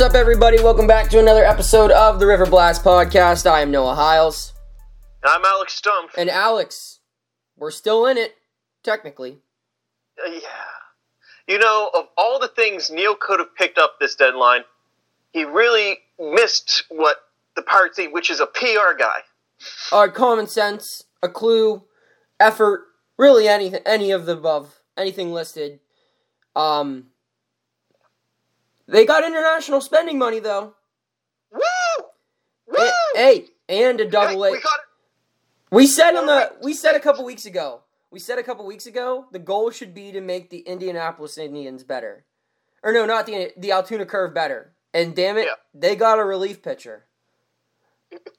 What's up, everybody? Welcome back to another episode of the River Blast Podcast. I am Noah Hiles. I'm Alex Stump. And Alex, we're still in it, technically. Uh, yeah. You know, of all the things Neil could have picked up this deadline, he really missed what the Pirates need, which is a PR guy. Uh, common sense, a clue, effort, really anything, any of the above, anything listed. Um, they got international spending money though. Woo! Woo! A- hey, and a double Hey, A. we got We said on the we said a couple weeks ago. We said a couple weeks ago the goal should be to make the Indianapolis Indians better, or no, not the the Altoona Curve better. And damn it, Yeah. they got a relief pitcher.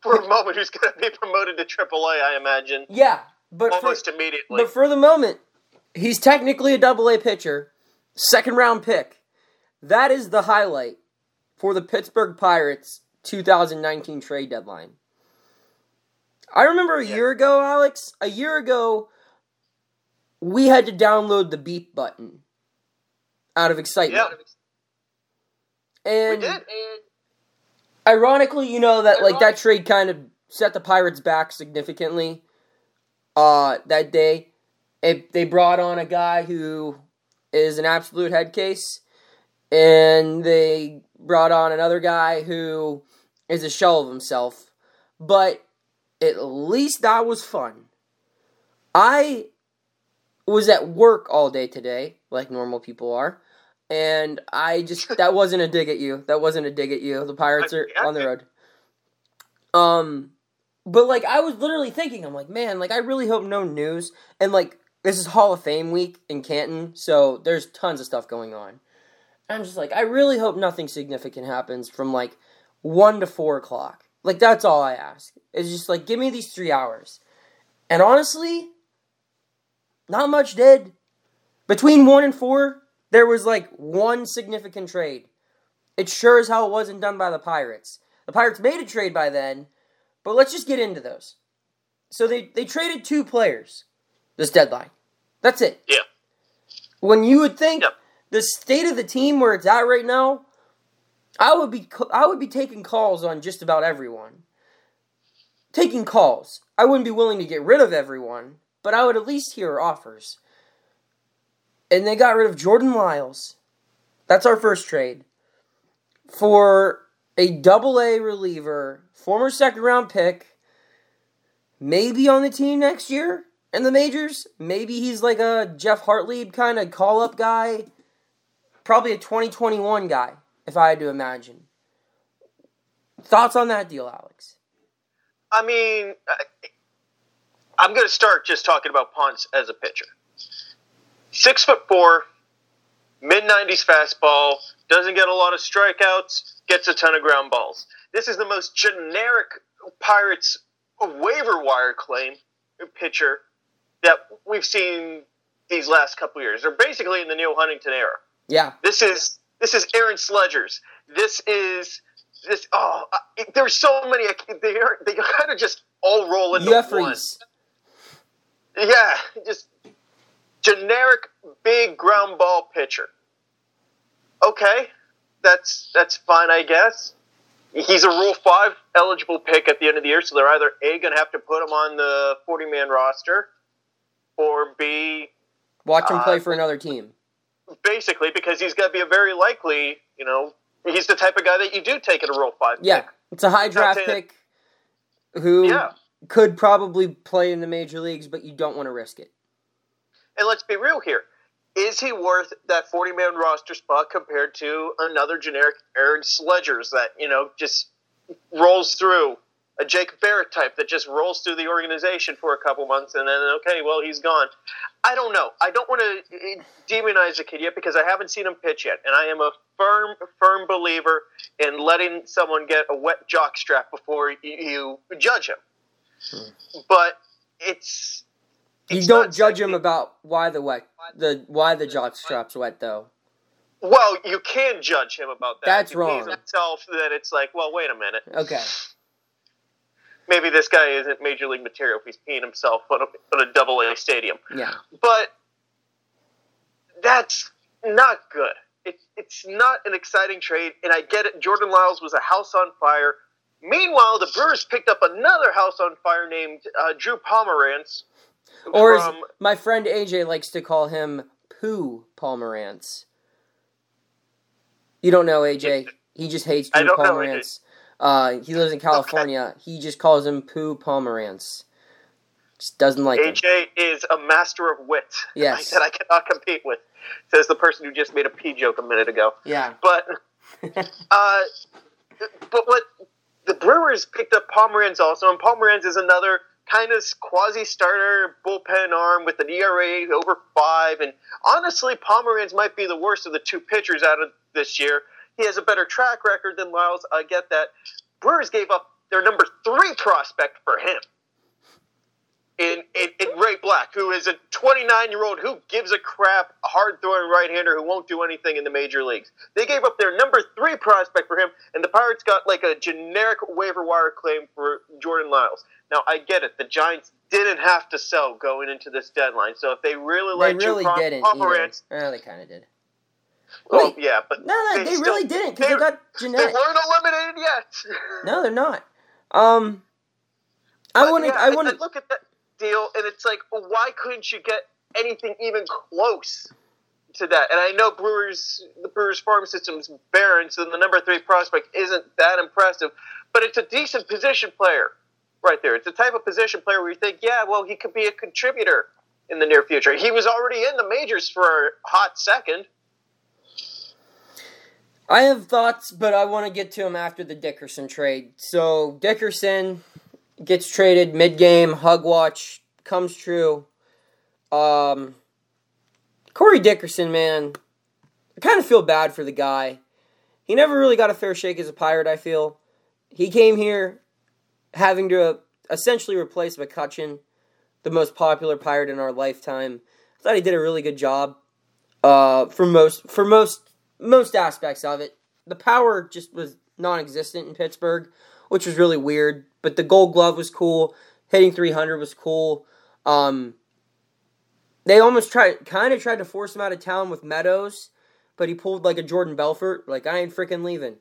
for a moment who's going to be promoted to AAA, I imagine, Yeah, but for, almost immediately. but for the moment, he's technically a double A pitcher, second round pick. That is the highlight for the Pittsburgh Pirates 2019 trade deadline. I remember a year ago, Alex, a year ago, we had to download the beep button out of excitement. yeah, And we did. ironically, you know that like that trade kind of set the Pirates back significantly. Uh, that day, it, they brought on a guy who is an absolute head case, and they brought on another guy who is a shell of himself. But at least that was fun. I was at work all day today, like normal people are. And I just that wasn't a dig at you. That wasn't a dig at you. The Pirates are on the road. Um but like I was literally thinking, I'm like, man, like I really hope no news. And like this is Hall of Fame week in Canton, so there's tons of stuff going on. I'm just like, I really hope nothing significant happens from like one to four o'clock. Like that's all I ask. It's just like give me these three hours. And honestly, not much did. Between one and four, there was like one significant trade. It sure as hell wasn't done by the Pirates. The Pirates made a trade by then, but let's just get into those. So they, they traded two players this deadline. That's it. Yeah. When you would think Yep. The state of the team where it's at right now, I would be I would be taking calls on just about everyone. Taking calls. I wouldn't be willing to get rid of everyone, but I would at least hear offers. And they got rid of Jordan Lyles. That's our first trade. For a double A reliever, former second round pick, maybe on the team next year in the majors. Maybe he's like a Geoff Hartlieb kind of call up guy. Probably a 2021 guy, if I had to imagine. Thoughts on that deal, Alex? I mean, I'm going to start just talking about Ponce as a pitcher. Six foot four, mid 90s fastball, doesn't get a lot of strikeouts, gets a ton of ground balls. This is the most generic Pirates waiver wire claim pitcher that we've seen these last couple years. They're basically in the Neil Huntington era. Yeah. This is this is Aaron Slegers. This is this. Oh, there's so many. They are, they kind of just all roll into one. Yeah, just generic big ground ball pitcher. Okay, that's that's fine, I guess. He's a Rule Five eligible pick at the end of the year, so they're either a going to have to put him on the forty man roster, or b Watch him play Uh, for another team. Basically because he's going to be a very likely, you know, he's the type of guy that you do take at a Rule Five. Yeah. pick. It's a high draft saying that- pick who Yeah. could probably play in the major leagues, but you don't want to risk it. And let's be real here. Is he worth that 40 man roster spot compared to another generic Aaron Slegers that, you know, just rolls through? A Jake Barrett type that just rolls through the organization for a couple months and then, okay, well, he's gone. I don't know. I don't want to eh, demonize the kid yet because I haven't seen him pitch yet. And I am a firm, firm believer in letting someone get a wet jock strap before you, judge him. Hmm. But it's. You don't judge him about why the wet the why the jock strap's wet though. Well, you can judge him about that. That's wrong. Himself, that it's like, well, wait a minute. Okay. Maybe this guy isn't major league material if he's peeing himself on a, on a double A stadium. Yeah. But that's not good. It's it's not an exciting trade, and I get it. Jordan Lyles was a house on fire. Meanwhile, the Brewers picked up another house on fire named uh, Drew Pomeranz. Or as my friend AJ likes to call him, Pooh Pomeranz. You don't know AJ. He just hates Drew Pomeranz. Uh, he lives in California. Okay. He just calls him Pooh Pomeranz. Just doesn't like AJ him. is a master of wit. Yes. That I cannot compete with. Says the person who just made a pee joke a minute ago. Yeah. But, uh, but what the Brewers picked up Pomeranz also, and Pomeranz is another kind of quasi starter bullpen arm with an ERA over five. And honestly, Pomeranz might be the worst of the two pitchers out of this year. He has a better track record than Lyles. I get that. Brewers gave up their number three prospect for him in, in, in Ray Black, who is a 29 year old who gives a crap, hard throwing right hander who won't do anything in the major leagues. They gave up their number three prospect for him, and the Pirates got like a generic waiver wire claim for Jordan Lyles. Now, I get it. The Giants didn't have to sell going into this deadline, so if they really like they really didn't Pomeranz, they kind of did. Well, Wait, yeah, but no, no, they, they really didn't because they got generic. They weren't eliminated yet. no, they're not. Um, I want to. Yeah, I want to look at that deal, and it's like, why couldn't you get anything even close to that? And I know Brewers, the Brewers farm system's barren, so the number three prospect isn't that impressive, but it's a decent position player right there. It's the type of position player where you think, yeah, well, he could be a contributor in the near future. He was already in the majors for a hot second. I have thoughts, but I want to get to them after the Dickerson trade. So Dickerson, gets traded mid game. Hug watch comes true. Um, Corey Dickerson, man, I kind of feel bad for the guy. He never really got a fair shake as a pirate. I feel he came here having to essentially replace McCutchen, the most popular pirate in our lifetime. I thought he did a really good job uh, for most for most most aspects of it. The power just was non existent in Pittsburgh, which was really weird. But the gold glove was cool. Hitting 300 was cool. Um, they almost tried, kind of tried to force him out of town with Meadows, but he pulled like a Jordan Belfort, like, I ain't freaking leaving.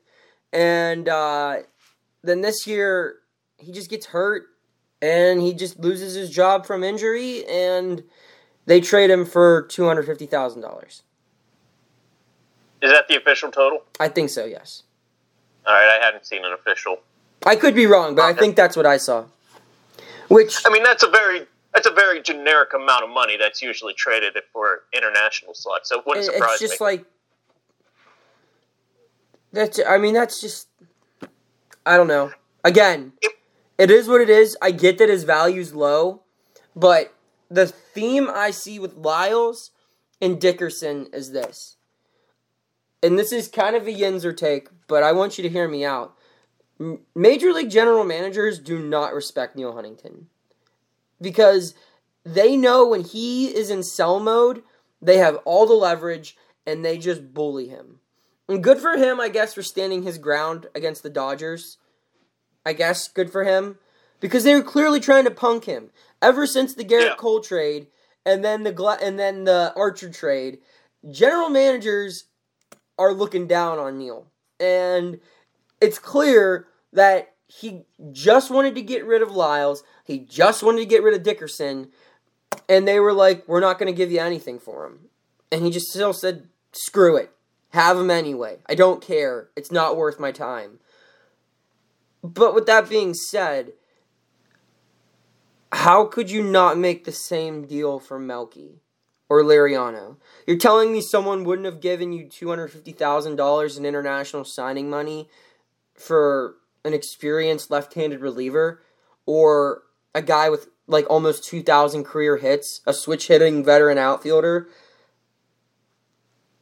And uh, then this year, he just gets hurt and he just loses his job from injury, and they trade him for $250,000. Is that the official total? I think so. Yes. All right, I hadn't seen an official I could be wrong, but I think that's what I saw. Which I mean, that's a very that's a very generic amount of money that's usually traded for international slots. So it wouldn't surprise me. It's just me. like that's. I mean, that's just. I don't know. Again, it, it is what it is. I get that his value's low, but the theme I see with Lyles and Dickerson is this. And this is kind of a Yinzer take, but I want you to hear me out. Major League general managers do not respect Neil Huntington because they know when he is in sell mode, they have all the leverage and they just bully him. And good for him, I guess, for standing his ground against the Dodgers. I guess good for him because they were clearly trying to punk him ever since the Gerrit yeah. Cole trade and then the and then the Archer trade. General managers are looking down on Neil. and it's clear that he just wanted to get rid of Lyles. He just wanted to get rid of Dickerson. And they were like, we're not going to give you anything for him. And he just still said, screw it. Have him anyway. I don't care. It's not worth my time. But with that being said, how could you not make the same deal for Melky or Liriano? You're telling me someone wouldn't have given you $250,000 in international signing money for an experienced left-handed reliever or a guy with like almost 2000 career hits, a switch hitting veteran outfielder.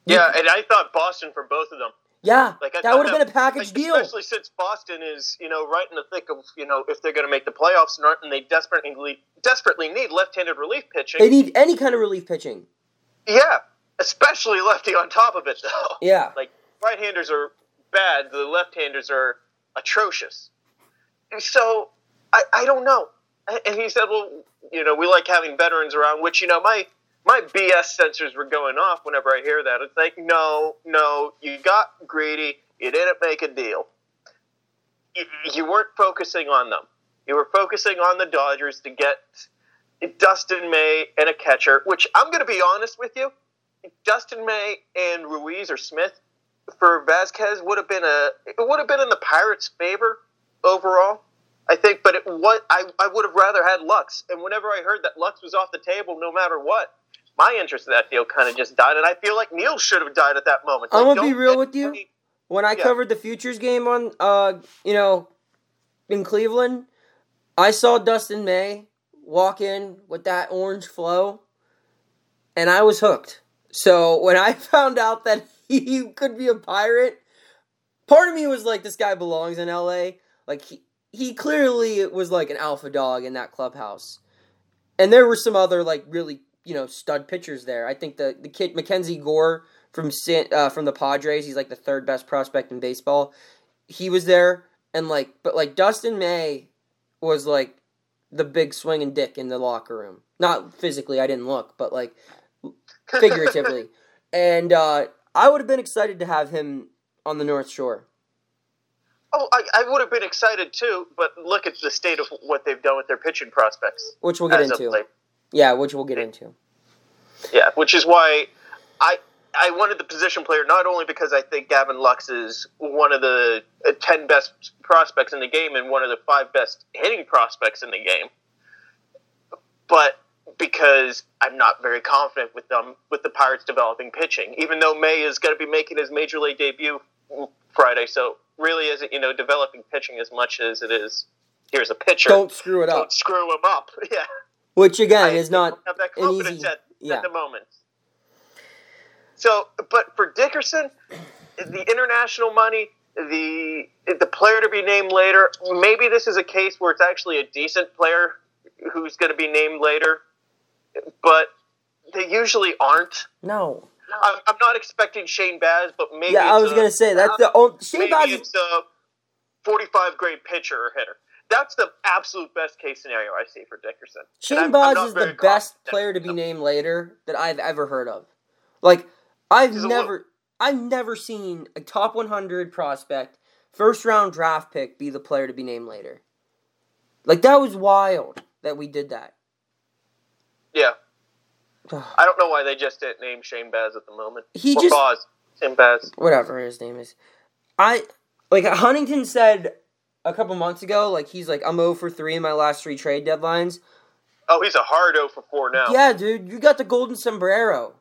Yeah, and I thought Boston for both of them. Yeah, like that would have been a package like, deal. Especially since Boston is, you know, right in the thick of, you know, if they're going to make the playoffs not, and they desperately desperately need left-handed relief pitching. They need any kind of relief pitching. Yeah, especially lefty on top of it, though. Yeah, like right-handers are bad. The left-handers are atrocious. And so I, I don't know. And he said, well, you know, we like having veterans around, which, you know, my my BS sensors were going off whenever I hear that. It's like, no, no, you got greedy. You didn't make a deal. You, weren't focusing on them. You were focusing on the Dodgers to get Dustin May and a catcher, which I'm going to be honest with you. Dustin May and Ruiz or Smith for Vazquez would have been a it would have been in the Pirates' favor overall. I think, but it what I, I would have rather had Lux. And whenever I heard that Lux was off the table, no matter what, my interest in that deal kind of just died. And I feel like Neil should have died at that moment. I'm gonna be real with you. any- When I Yeah. covered the futures game on, uh, you know, in Cleveland, I saw Dustin May walk in with that orange flow, and I was hooked. So when I found out that he could be a pirate, part of me was like, this guy belongs in LA. Like he, he clearly was like an alpha dog in that clubhouse. And there were some other like really, you know, stud pitchers there. I think the the kid Mackenzie Gore from uh, from the Padres, he's like the third best prospect in baseball. He was there and like but like Dustin May was like the big swinging dick in the locker room. Not physically, I didn't look, but like figuratively. and uh, I would have been excited to have him on the North Shore. Oh, I, I would have been excited too, but look at the state of what they've done with their pitching prospects. Which we'll get into. Late. Yeah, which we'll get into. Yeah, which is why I I wanted the position player not only because I think Gavin Lux is one of the uh, ten best prospects in the game and one of the five best hitting prospects in the game, but because I'm not very confident with them with the Pirates developing pitching. Even though May is going to be making his major league debut Friday, so really isn't you know developing pitching as much as it is. Here's a pitcher. Don't screw it up. Don't screw him up. Yeah. Which again I is not have that an confidence easy- at, yeah. at the moment. So, but for Dickerson, the international money, the the player to be named later, maybe this is a case where it's actually a decent player who's going to be named later, but they usually aren't. no. I'm, I'm not expecting Shane Baz, but maybe Yeah, I was gonna say that's the only Shane maybe Baz is it's a 45 grade pitcher or hitter. That's the absolute best case scenario I see for Dickerson. Shane I'm is the best player to be named later that I've ever heard of. Like I've He's never I've never seen a top 100 prospect first round draft pick be the player to be named later. Like that was wild that we did that. Yeah. I don't know why they just didn't name Shane Baz at the moment. He or just- Baz. Shane Baz. Whatever his name is. I like Huntington said a couple months ago like he's like I'm 0 for 3 in my last 3 trade deadlines. Oh, he's a hard 0 for 4 now. Yeah, dude, you got the golden sombrero.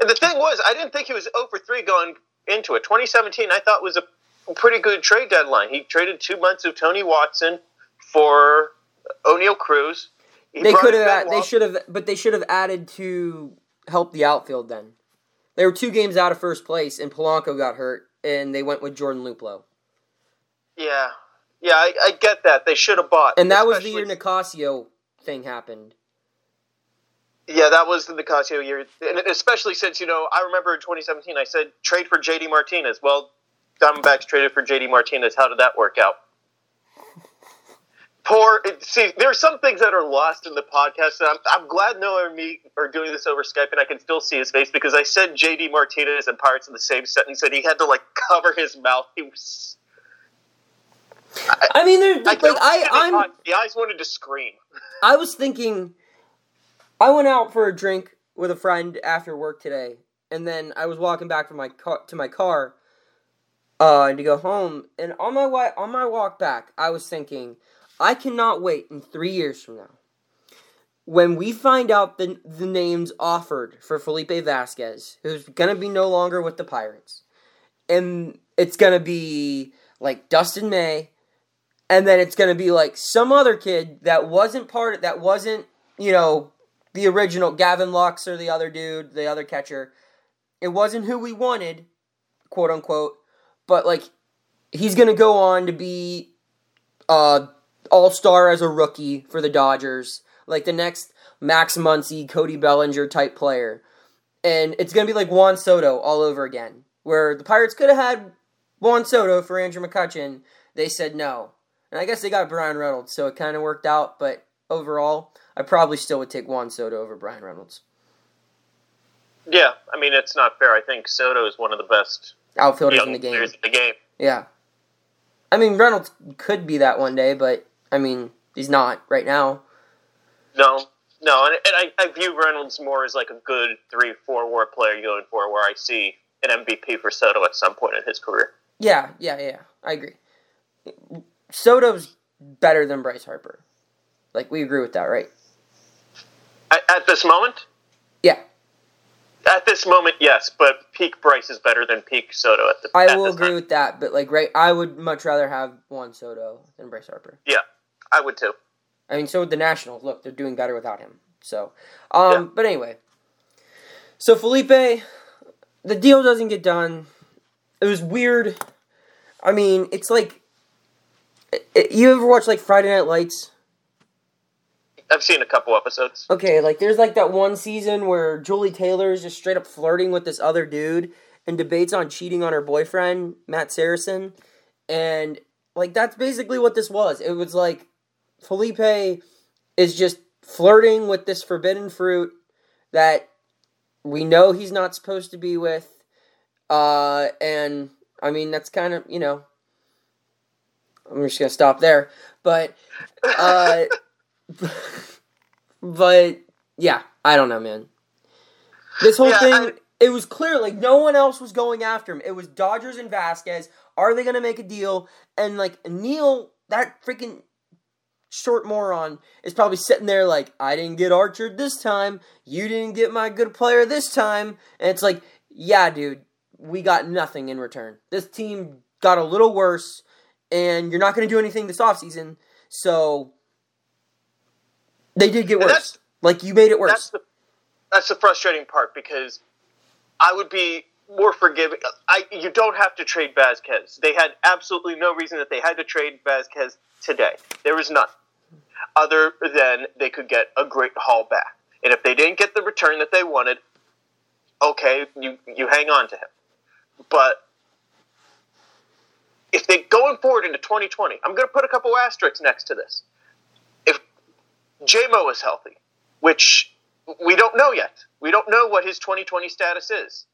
And the thing was, I didn't think he was 0 for 3 going into it. 2017, I thought was a pretty good trade deadline. He traded two months of Tony Watson for Oneil Cruz. He They could have. They should have. But they should have added to help the outfield. Then they were two games out of first place, and Polanco got hurt, and they went with Jordan Luplow. Yeah. Yeah, I, I get that. They should have bought. And that was the year especially- Nicasio thing happened. Yeah, that was the Nicasio year, and especially since you know I remember in 2017 I said trade for JD Martinez. Well, Diamondbacks traded for JD Martinez. How did that work out? Poor. See, there are some things that are lost in the podcast, and I'm, I'm glad Noah and me are doing this over Skype, and I can still see his face because I said JD Martinez and Pirates in the same sentence, and he had to like cover his mouth. He was. I mean, they're I like I. the I'm. eyes. The eyes wanted to scream. I was thinking. I went out for a drink with a friend after work today, and then I was walking back from my car to my car, uh, to go home. And on my way, on my walk back, I was thinking, I cannot wait in three years from now, when we find out the the names offered for Felipe Vazquez, who's gonna be no longer with the Pirates, and it's gonna be like Dustin May, and then it's gonna be like some other kid that wasn't part of, that wasn't you know the original Gavin Lux or the other dude, the other catcher. It wasn't who we wanted, quote unquote, but like he's gonna go on to be uh all star as a rookie for the Dodgers, like the next Max Muncy, Cody Bellinger type player. And it's gonna be like Juan Soto all over again. Where the Pirates could have had Juan Soto for Andrew McCutchen, they said no. And I guess they got Bryan Reynolds, so it kind of worked out. But overall, I probably still would take Juan Soto over Bryan Reynolds. Yeah, I mean it's not fair. I think Soto is one of the best outfielders in the game. In the game. Yeah, I mean Reynolds could be that one day, but I mean he's not right now. No, no, and, and I, I view Reynolds more as like a good three, four war player going for where I see an MVP for Soto at some point in his career. Yeah, yeah, yeah. I agree. Soto's better than Bryce Harper. Like we agree with that, right? At, at this moment? Yeah. At this moment, yes, but peak Bryce is better than peak Soto at the. I at will agree time. with that, but like, right, I would much rather have Juan Soto than Bryce Harper. Yeah, I would too. I mean, so would the Nationals. Look, they're doing better without him. So, um, Yeah. but anyway, so Felipe, the deal doesn't get done. It was weird. I mean, it's like, you ever watch like Friday Night Lights? I've seen a couple episodes. Okay, like there's like that one season where Julie Taylor is just straight up flirting with this other dude and debates on cheating on her boyfriend, Matt Saracen. And like that's basically what this was. It was like Felipe is just flirting with this forbidden fruit that we know he's not supposed to be with. Uh and I mean that's kind of, you know, I'm just going to stop there. But uh but yeah, I don't know, man. This whole Yeah, thing, I- it was clear like no one else was going after him. It was Dodgers and Vazquez. Are they gonna make a deal? And like Neil, that freaking short moron is probably sitting there like, I didn't get Archer this time. You didn't get my good player this time. And it's like, yeah, dude, we got nothing in return. This team got a little worse, and you're not going to do anything this offseason. So they did get worse. Like you made it That's worse. the that's the frustrating part because I would be more forgiving. I you don't have to trade Vazquez. They had absolutely no reason that they had to trade Vazquez today. There was none, other than they could get a great haul back. And if they didn't get the return that they wanted, okay, you you hang on to him. But if they going forward into 2020, I'm going to put a couple asterisks next to this. If JMO is healthy, which we don't know yet. We don't know what his 2020 status is.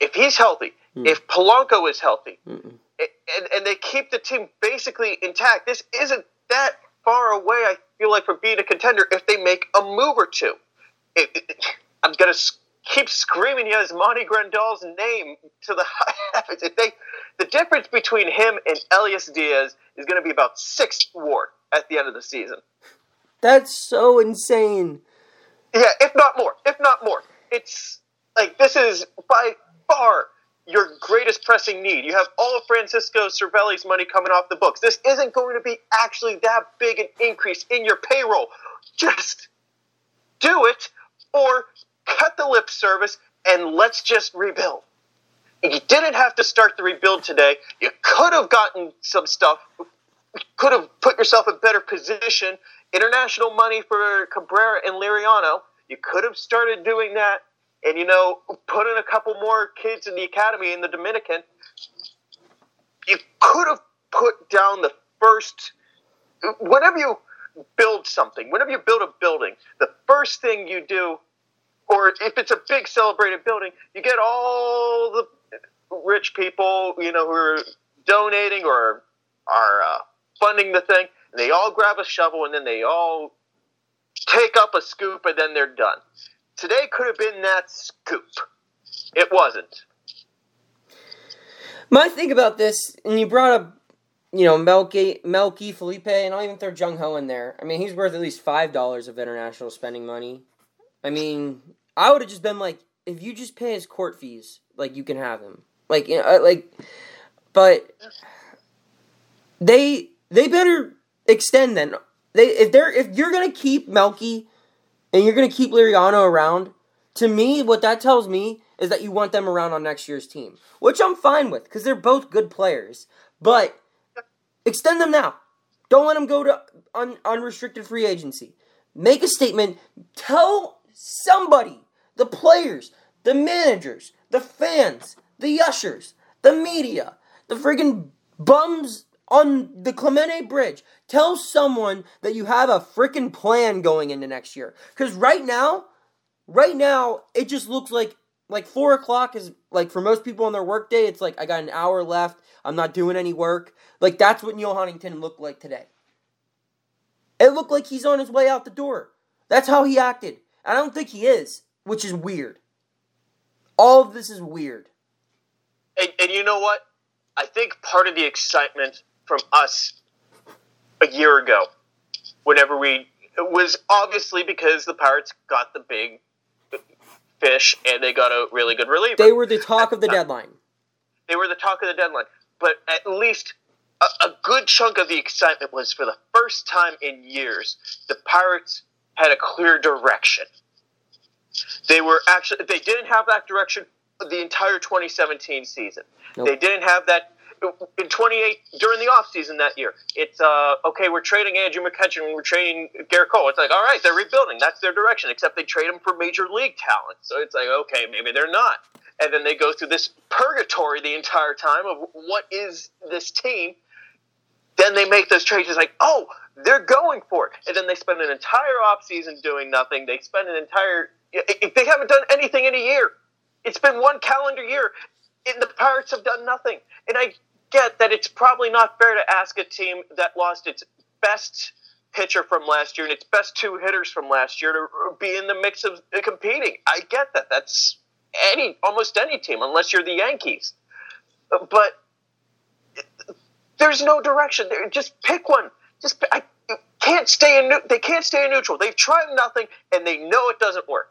If he's healthy, hmm. if Polanco is healthy, Mm-mm. and, and they keep the team basically intact, this isn't that far away, I feel like, from being a contender if they make a move or two. It, it- I'm going to keep screaming He has Monty Grandal's name to the heavens. If they, the difference between him and Elias Diaz is going to be about six war at the end of the season. That's so insane. Yeah, if not more. If not more. It's like this is by far your greatest pressing need. You have all of Francisco Cervelli's money coming off the books. This isn't going to be actually that big an increase in your payroll. Just do it or cut the lip service and let's just rebuild. You didn't have to start the rebuild today. You could have gotten some stuff, could have put yourself in better position. International money for Cabrera and Liriano. You could have started doing that and, you know, put in a couple more kids in the academy in the Dominican. You could have put down the first. Whenever you build something, whenever you build a building, the first thing you do or if it's a big celebrated building, you get all the rich people, you know, who are donating or are uh, funding the thing, and they all grab a shovel and then they all take up a scoop and then they're done. Today could have been that scoop. It wasn't. My thing about this, and you brought up, you know, Melky, Melky, Felipe, and I'll even throw Jung Ho in there. I mean, he's worth at least five dollars of international spending money. I mean, I would have just been like, if you just pay his court fees, like you can have him. Like, you know, like, but they they better extend then. They if they're if you're gonna keep Melky and you're gonna keep Liriano around, to me, what that tells me is that you want them around on next year's team, which I'm fine with because they're both good players. But extend them now. Don't let them go to un- unrestricted free agency. Make a statement. Tell somebody, the players, the managers, the fans, the ushers, the media, the friggin' bums on the Clemente Bridge. Tell someone that you have a freaking plan going into next year. Because right now, right now, it just looks like like four o'clock is like for most people on their workday. It's like I got an hour left. I'm not doing any work. Like that's what Neil Huntington looked like today. It looked like he's on his way out the door. That's how he acted. I don't think he is, which is weird. All of this is weird. And, and you know what? I think part of the excitement from us a year ago, whenever we it was obviously because the Pirates got the big fish and they got a really good reliever. They were the talk of the deadline. They were the talk of the deadline. But at least a, a good chunk of the excitement was for the first time in years, the Pirates had a clear direction. They were actually they didn't have that direction the entire 2017 season. Nope. They didn't have that in 28 during the offseason that year. It's uh okay, we're trading Andrew McCutchen, we're trading Gerrit Cole. It's like, all right, they're rebuilding. That's their direction. Except they trade them for major league talent. So it's like, okay, maybe they're not. And then they go through this purgatory the entire time of what is this team. Then they make those trades. It's like, oh, they're going for it. And then they spend an entire offseason doing nothing. They spend an entire they haven't done anything in a year. It's been one calendar year. And the Pirates have done nothing. And I get that it's probably not fair to ask a team that lost its best pitcher from last year and its best two hitters from last year to be in the mix of competing. I get that. That's any almost any team, unless you're the Yankees. But there's no direction. Just pick one. Just I can't stay in. They can't stay in neutral. They've tried nothing, and they know it doesn't work.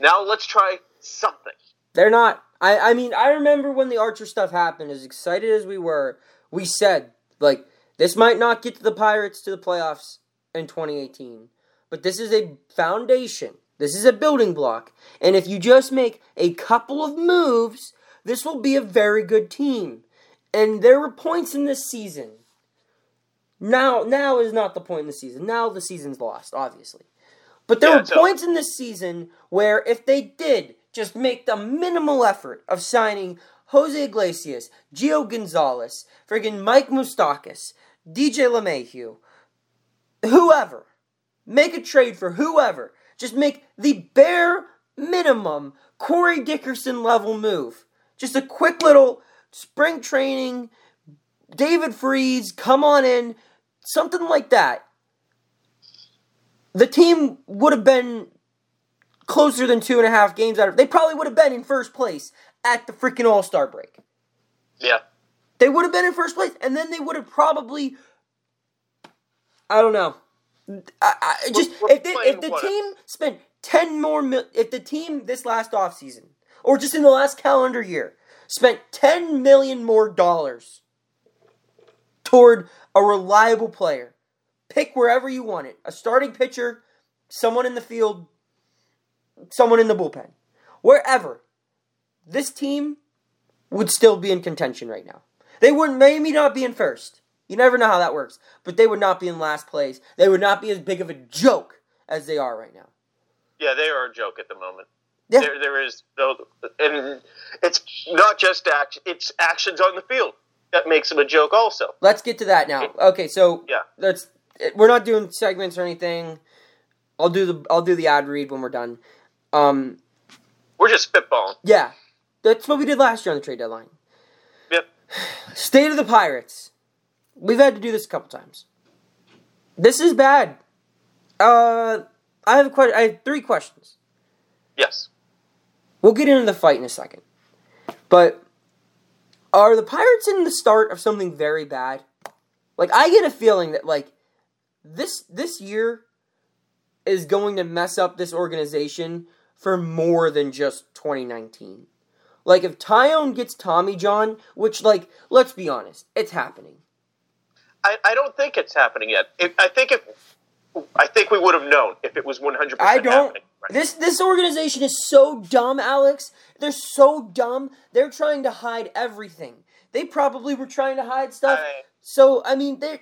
Now let's try something. They're not. I, I mean, I remember when the Archer stuff happened, as excited as we were, we said, like, this might not get to the Pirates to the playoffs in 2018, but this is a foundation. This is a building block. And if you just make a couple of moves, this will be a very good team. And there were points in this season. Now, now is not the point in the season. Now the season's lost, obviously. But there yeah, were points in this season where if they did just make the minimal effort of signing Jose Iglesias, Gio Gonzalez, friggin' Mike Moustakas, DJ LeMahieu, whoever. Make a trade for whoever. Just make the bare minimum Corey Dickerson level move. Just a quick little spring training, David Freese, come on in, something like that. The team would have been closer than two and a half games out of. They probably would have been in first place at the freaking All Star break. Yeah. They would have been in first place, and then they would have probably. I don't know. I, I just we're, we're if, they, if the team spent ten more mil, if the team this last offseason, or just in the last calendar year spent ten million more dollars toward a reliable player, pick wherever you want it, a starting pitcher, someone in the field, someone in the bullpen, wherever, this team would still be in contention right now. They would maybe not be in first. You never know how that works. But they would not be in last place. They would not be as big of a joke as they are right now. Yeah, they are a joke at the moment. Yeah. There, there is no, and it's not just action; it's actions on the field that makes him a joke. Also, let's get to that now. Okay, so yeah, let's. We're not doing segments or anything. I'll do the I'll do the ad read when we're done. Um, We're just spitballing. Yeah, that's what we did last year on the trade deadline. Yep. State of the Pirates. We've had to do this a couple times. This is bad. Uh, I have a question. I have three questions. Yes. We'll get into the fight in a second, but are the Pirates in the start of something very bad? Like I get a feeling that like this this year is going to mess up this organization for more than just 2019. Like if Taillon gets Tommy John, which like let's be honest, it's happening. I, I don't think it's happening yet. It, I think if I think we would have known if it was 100% I don't. Right. This this organization is so dumb, Alex. They're so dumb. They're trying to hide everything. They probably were trying to hide stuff. I, so I mean, they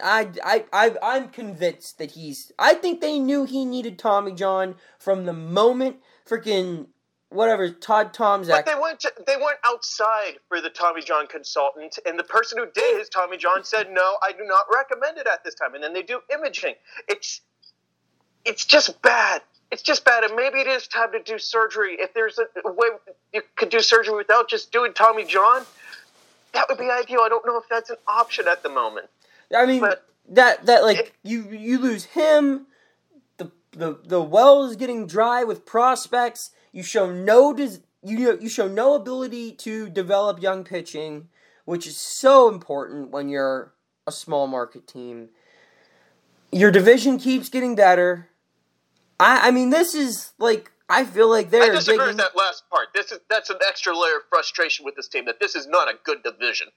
I, I, I, I'm convinced that he's. I think they knew he needed Tommy John from the moment freaking whatever Todd Tomczyk. But they went to, they went outside for the Tommy John consultant, and the person who did his Tommy John said, "No, I do not recommend it at this time." And then they do imaging. It's it's just bad. It's just bad, and maybe it is time to do surgery. If there's a way you could do surgery without just doing Tommy John, that would be ideal. I don't know if that's an option at the moment. I mean but- that that like you you lose him. The the the well is getting dry with prospects. You show no des- you you show no ability to develop young pitching, which is so important when you're a small market team. Your division keeps getting better. I I mean this is like I feel like I they're disagree digging. with that last part. This is that's an extra layer of frustration with this team that this is not a good division.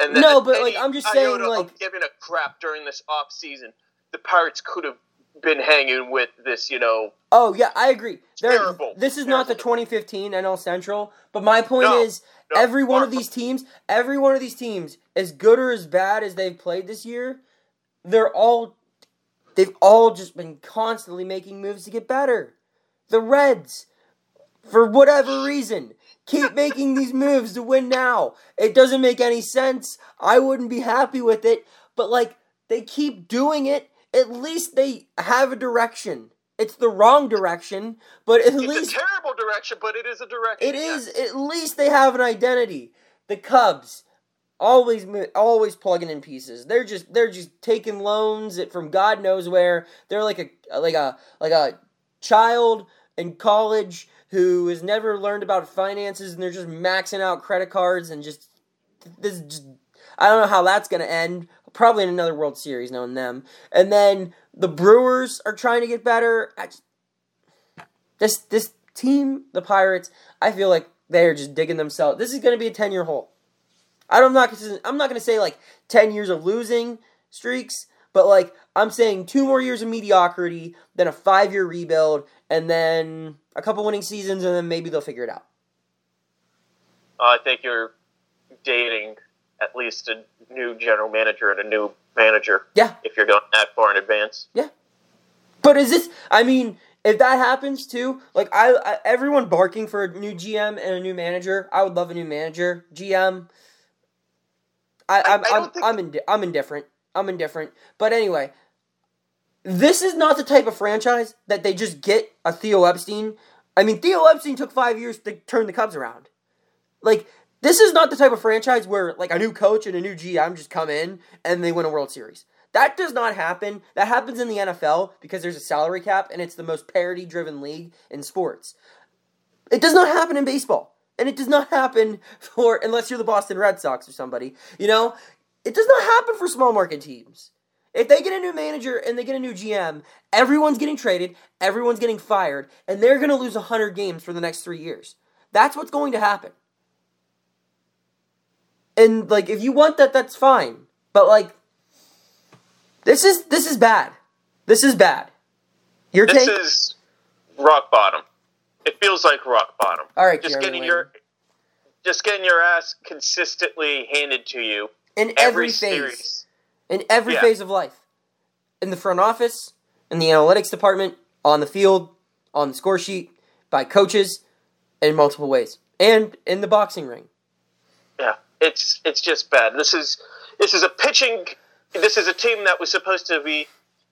And No, but, like, I'm just saying, like- giving a crap during this off season, the Pirates could have been hanging with this, you know. Oh yeah, I agree. They're- Terrible. This is not the 2015 NL Central, but my point No. is No. every one of these teams, every one of these teams, as good or as bad as they've played this year, they're all they've all just been constantly making moves to get better. The Reds, for whatever reason, keep making these moves to win now. It doesn't make any sense. I wouldn't be happy with it, but like they keep doing it. At least they have a direction. It's the wrong direction, but at It's least a terrible direction, but it is a direction. it is. yes. At least they have an identity. The Cubs always always plugging in pieces. They're just they're just taking loans from God knows where. They're like a like a like a child in college who has never learned about finances and they're just maxing out credit cards and just this just I don't know how that's going to end. Probably in another World Series, knowing them. And then the Brewers are trying to get better. This this team, the Pirates, I feel like they're just digging themselves. This is going to be a ten year hole. I don't, I'm not I'm not going to say like ten years of losing streaks, but like I'm saying two more years of mediocrity, then a five year rebuild, and then a couple winning seasons, and then maybe they'll figure it out. I think you're dating at least a new general manager and a new manager Yeah, if you're going that far in advance. Yeah. But is this? I mean, if that happens too, like I, I, everyone barking for a new GM and a new manager. I would love a new manager, GM. I, I'm, I I'm, I'm, indi- I'm indifferent. I'm indifferent. But anyway, this is not the type of franchise that they just get a Theo Epstein. I mean, Theo Epstein took five years to turn the Cubs around. Like, this is not the type of franchise where like a new coach and a new GM just come in and they win a World Series. That does not happen. That happens in the NFL because there's a salary cap and it's the most parity driven league in sports. It does not happen in baseball. And it does not happen for unless you're the Boston Red Sox or somebody. You know, it does not happen for small market teams. If they get a new manager and they get a new GM, everyone's getting traded, everyone's getting fired, and they're going to lose 100 games for the next 3 years. That's what's going to happen. And like if you want that that's fine. But like this is this is bad. This is bad. Your take This take is rock bottom. It feels like rock bottom. All right, just Jeremy getting Lin. your just getting your ass consistently handed to you in every, every phase. series. In every Yeah. phase of life. In the front office, in the analytics department, on the field, on the score sheet, by coaches, in multiple ways. And in the boxing ring. Yeah, it's it's just bad. This is this is a pitching. This is a team that was supposed to be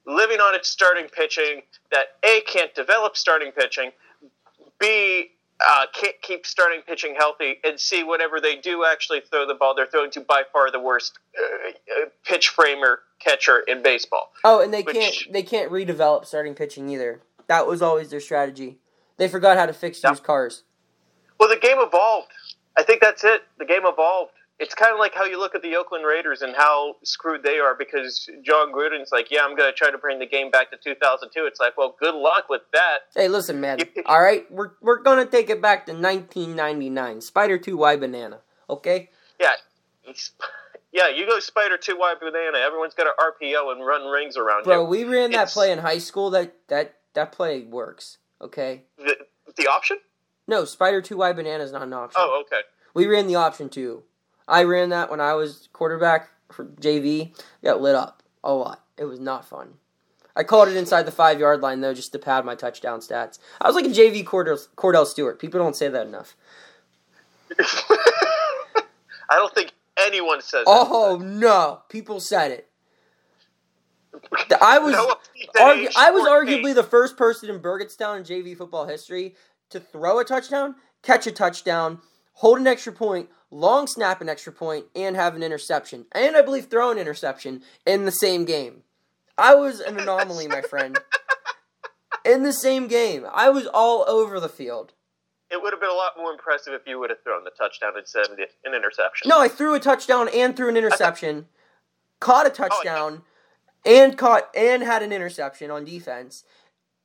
living on its starting pitching. That a can't develop starting pitching. B uh, can't keep starting pitching healthy, and C whenever they do actually throw the ball, they're throwing to by far the worst uh, uh, pitch framer catcher in baseball. Oh, and they Which- can't they can't redevelop starting pitching either. That was always their strategy. They forgot how to fix Yeah. used cars. Well, the game evolved. I think that's it. The game evolved. It's kind of like how you look at the Oakland Raiders and how screwed they are because Jon Gruden's like, yeah, I'm going to try to bring the game back to 2002. It's like, well, good luck with that. Hey, listen, man. All right, we're we're gonna take it back to 1999. Spider Two Y Banana. Okay. Yeah, yeah. You go Spider Two Y Banana. Everyone's got an RPO and run rings around Bro, you. we ran that It's- play in high school. That that that play works. Okay. The, the option? No, Spider Two Y Banana is not an option. Oh, okay. We ran the option too. I ran that when I was quarterback for JV. Got lit up a lot. It was not fun. I called it inside the five yard line though, just to pad my touchdown stats. I was like a JV Kordell, Kordell Stewart. People don't say that enough. I don't think anyone says. Oh no, people said it. I was No, argu- I was arguably game. the first person in Burgettstown in JV football history to throw a touchdown, catch a touchdown, hold an extra point, long snap an extra point, and have an interception, and I believe throw an interception in the same game. I was an anomaly, my friend. In the same game, I was all over the field. It would have been a lot more impressive if you would have thrown the touchdown instead of an interception. No, I threw a touchdown and threw an interception, caught a Oh, touchdown, and caught and had an interception on defense.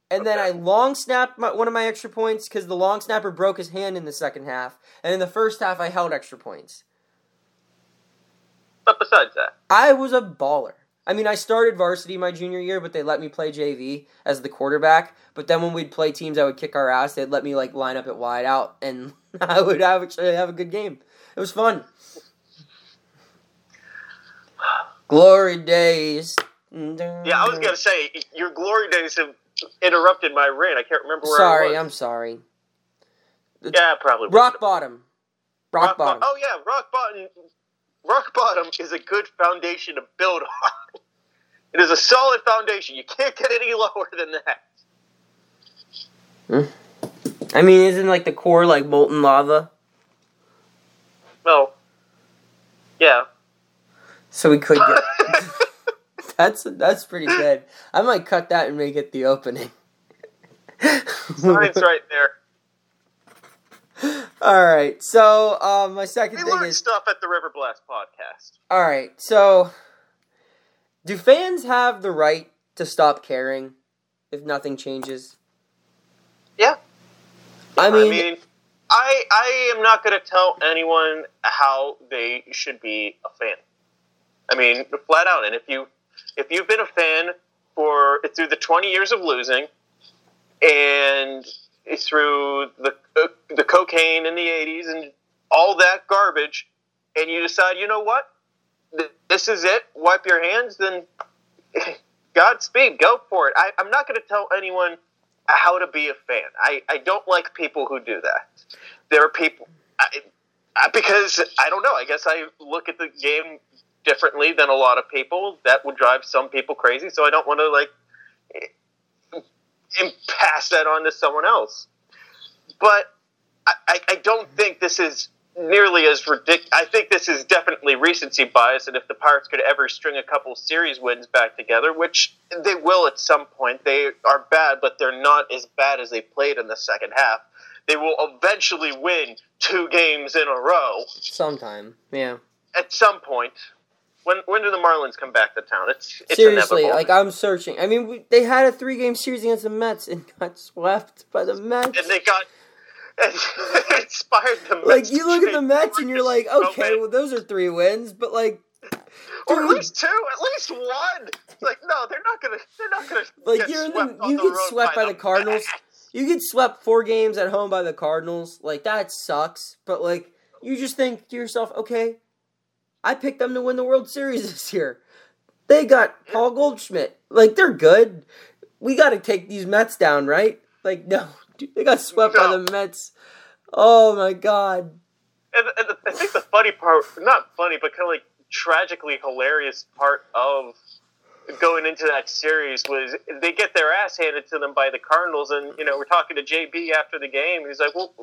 And then I long snapped my, one of my extra points because the long snapper broke his hand in the second half, and in the first half I held extra points. But besides that, I was a baller. I mean, I started varsity my junior year, but they let me play JV as the quarterback. But then when we'd play teams I would kick our ass, they'd let me like line up at wide out, and I would actually have a good game. It was fun. Glory days. yeah, I was gonna say your glory days have interrupted my reign. I can't remember where. Sorry, I I'm was. sorry. Yeah, probably. Rock bottom. Rock, Bo- bottom. Oh yeah, rock bottom. Rock bottom is a good foundation to build on. It is a solid foundation. You can't get any lower than that. Hmm. I mean, isn't like the core like molten lava? Well, yeah. So we could get. that's that's pretty good. I might cut that and make it the opening. Mine's right there. All right. So um, my second We thing learned is stuff at the River Blast podcast. all right. So do fans have the right to stop caring if nothing changes? Yeah. I mean, I mean, I I am not going to tell anyone how they should be a fan. I mean, flat out. And if you if you've been a fan for through the twenty years of losing, and through the uh, the cocaine in the '80s and all that garbage, and you decide, you know what, this is it. Wipe your hands. Then Godspeed. Go for it. I, I'm not going to tell anyone how to be a fan. I, I don't like people who do that. There are people I, I, because I don't know. I guess I look at the game differently than a lot of people. That would drive some people crazy. So I don't want to like eh, pass that on to someone else. But I, I, I don't think this is nearly as ridiculous. I think this is definitely recency bias, and if the Pirates could ever string a couple series wins back together, which they will at some point, they are bad, but they're not as bad as they played in the second half. They will eventually win two games in a row sometime. Yeah. at some point. When when do the Marlins come back to town? It's it's Seriously, inevitable. like I'm searching. I mean, we, they had a three game series against the Mets and got swept by the Mets. and they got and inspired the Mets like you look at the Mets and you're like, oh, okay, well those are three wins, but like, or at least two, at least one. It's like no, they're not gonna, they're not gonna. Like, get you're in swept the- you get swept by the Cardinals. You get swept four games at home by the Cardinals. Like that sucks. But like, you just think to yourself, okay, I picked them to win the World Series this year. They got Paul Goldschmidt. Like they're good. We got to take these Mets down, right? Like no, dude, they got swept by the Mets. Oh my god. And, and I think the funny part, not funny, but kind of like tragically hilarious part of going into that series was they get their ass handed to them by the Cardinals, and you know we're talking to JB after the game. He's like, "Well,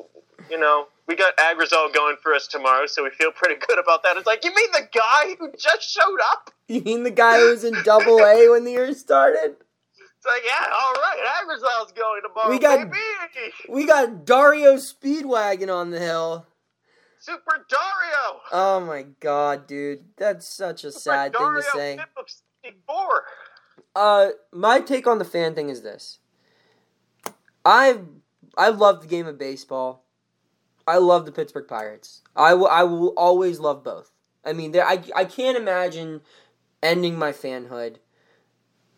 you know, we got Agrazal going for us tomorrow, so we feel pretty good about that." It's like, you mean the guy who just showed up? You mean the guy who was in Double A when the year started? It's like, yeah, all right, Agrazal's going tomorrow. We got- baby. We got Dario Speedwagon on the hill. Super Dario. Oh my god, dude. That's such a sad thing to say. Pip 64. Uh my take on the fan thing is this. I I love the game of baseball. I love the Pittsburgh Pirates. I will I will always love both. I mean, I I can't imagine ending my fanhood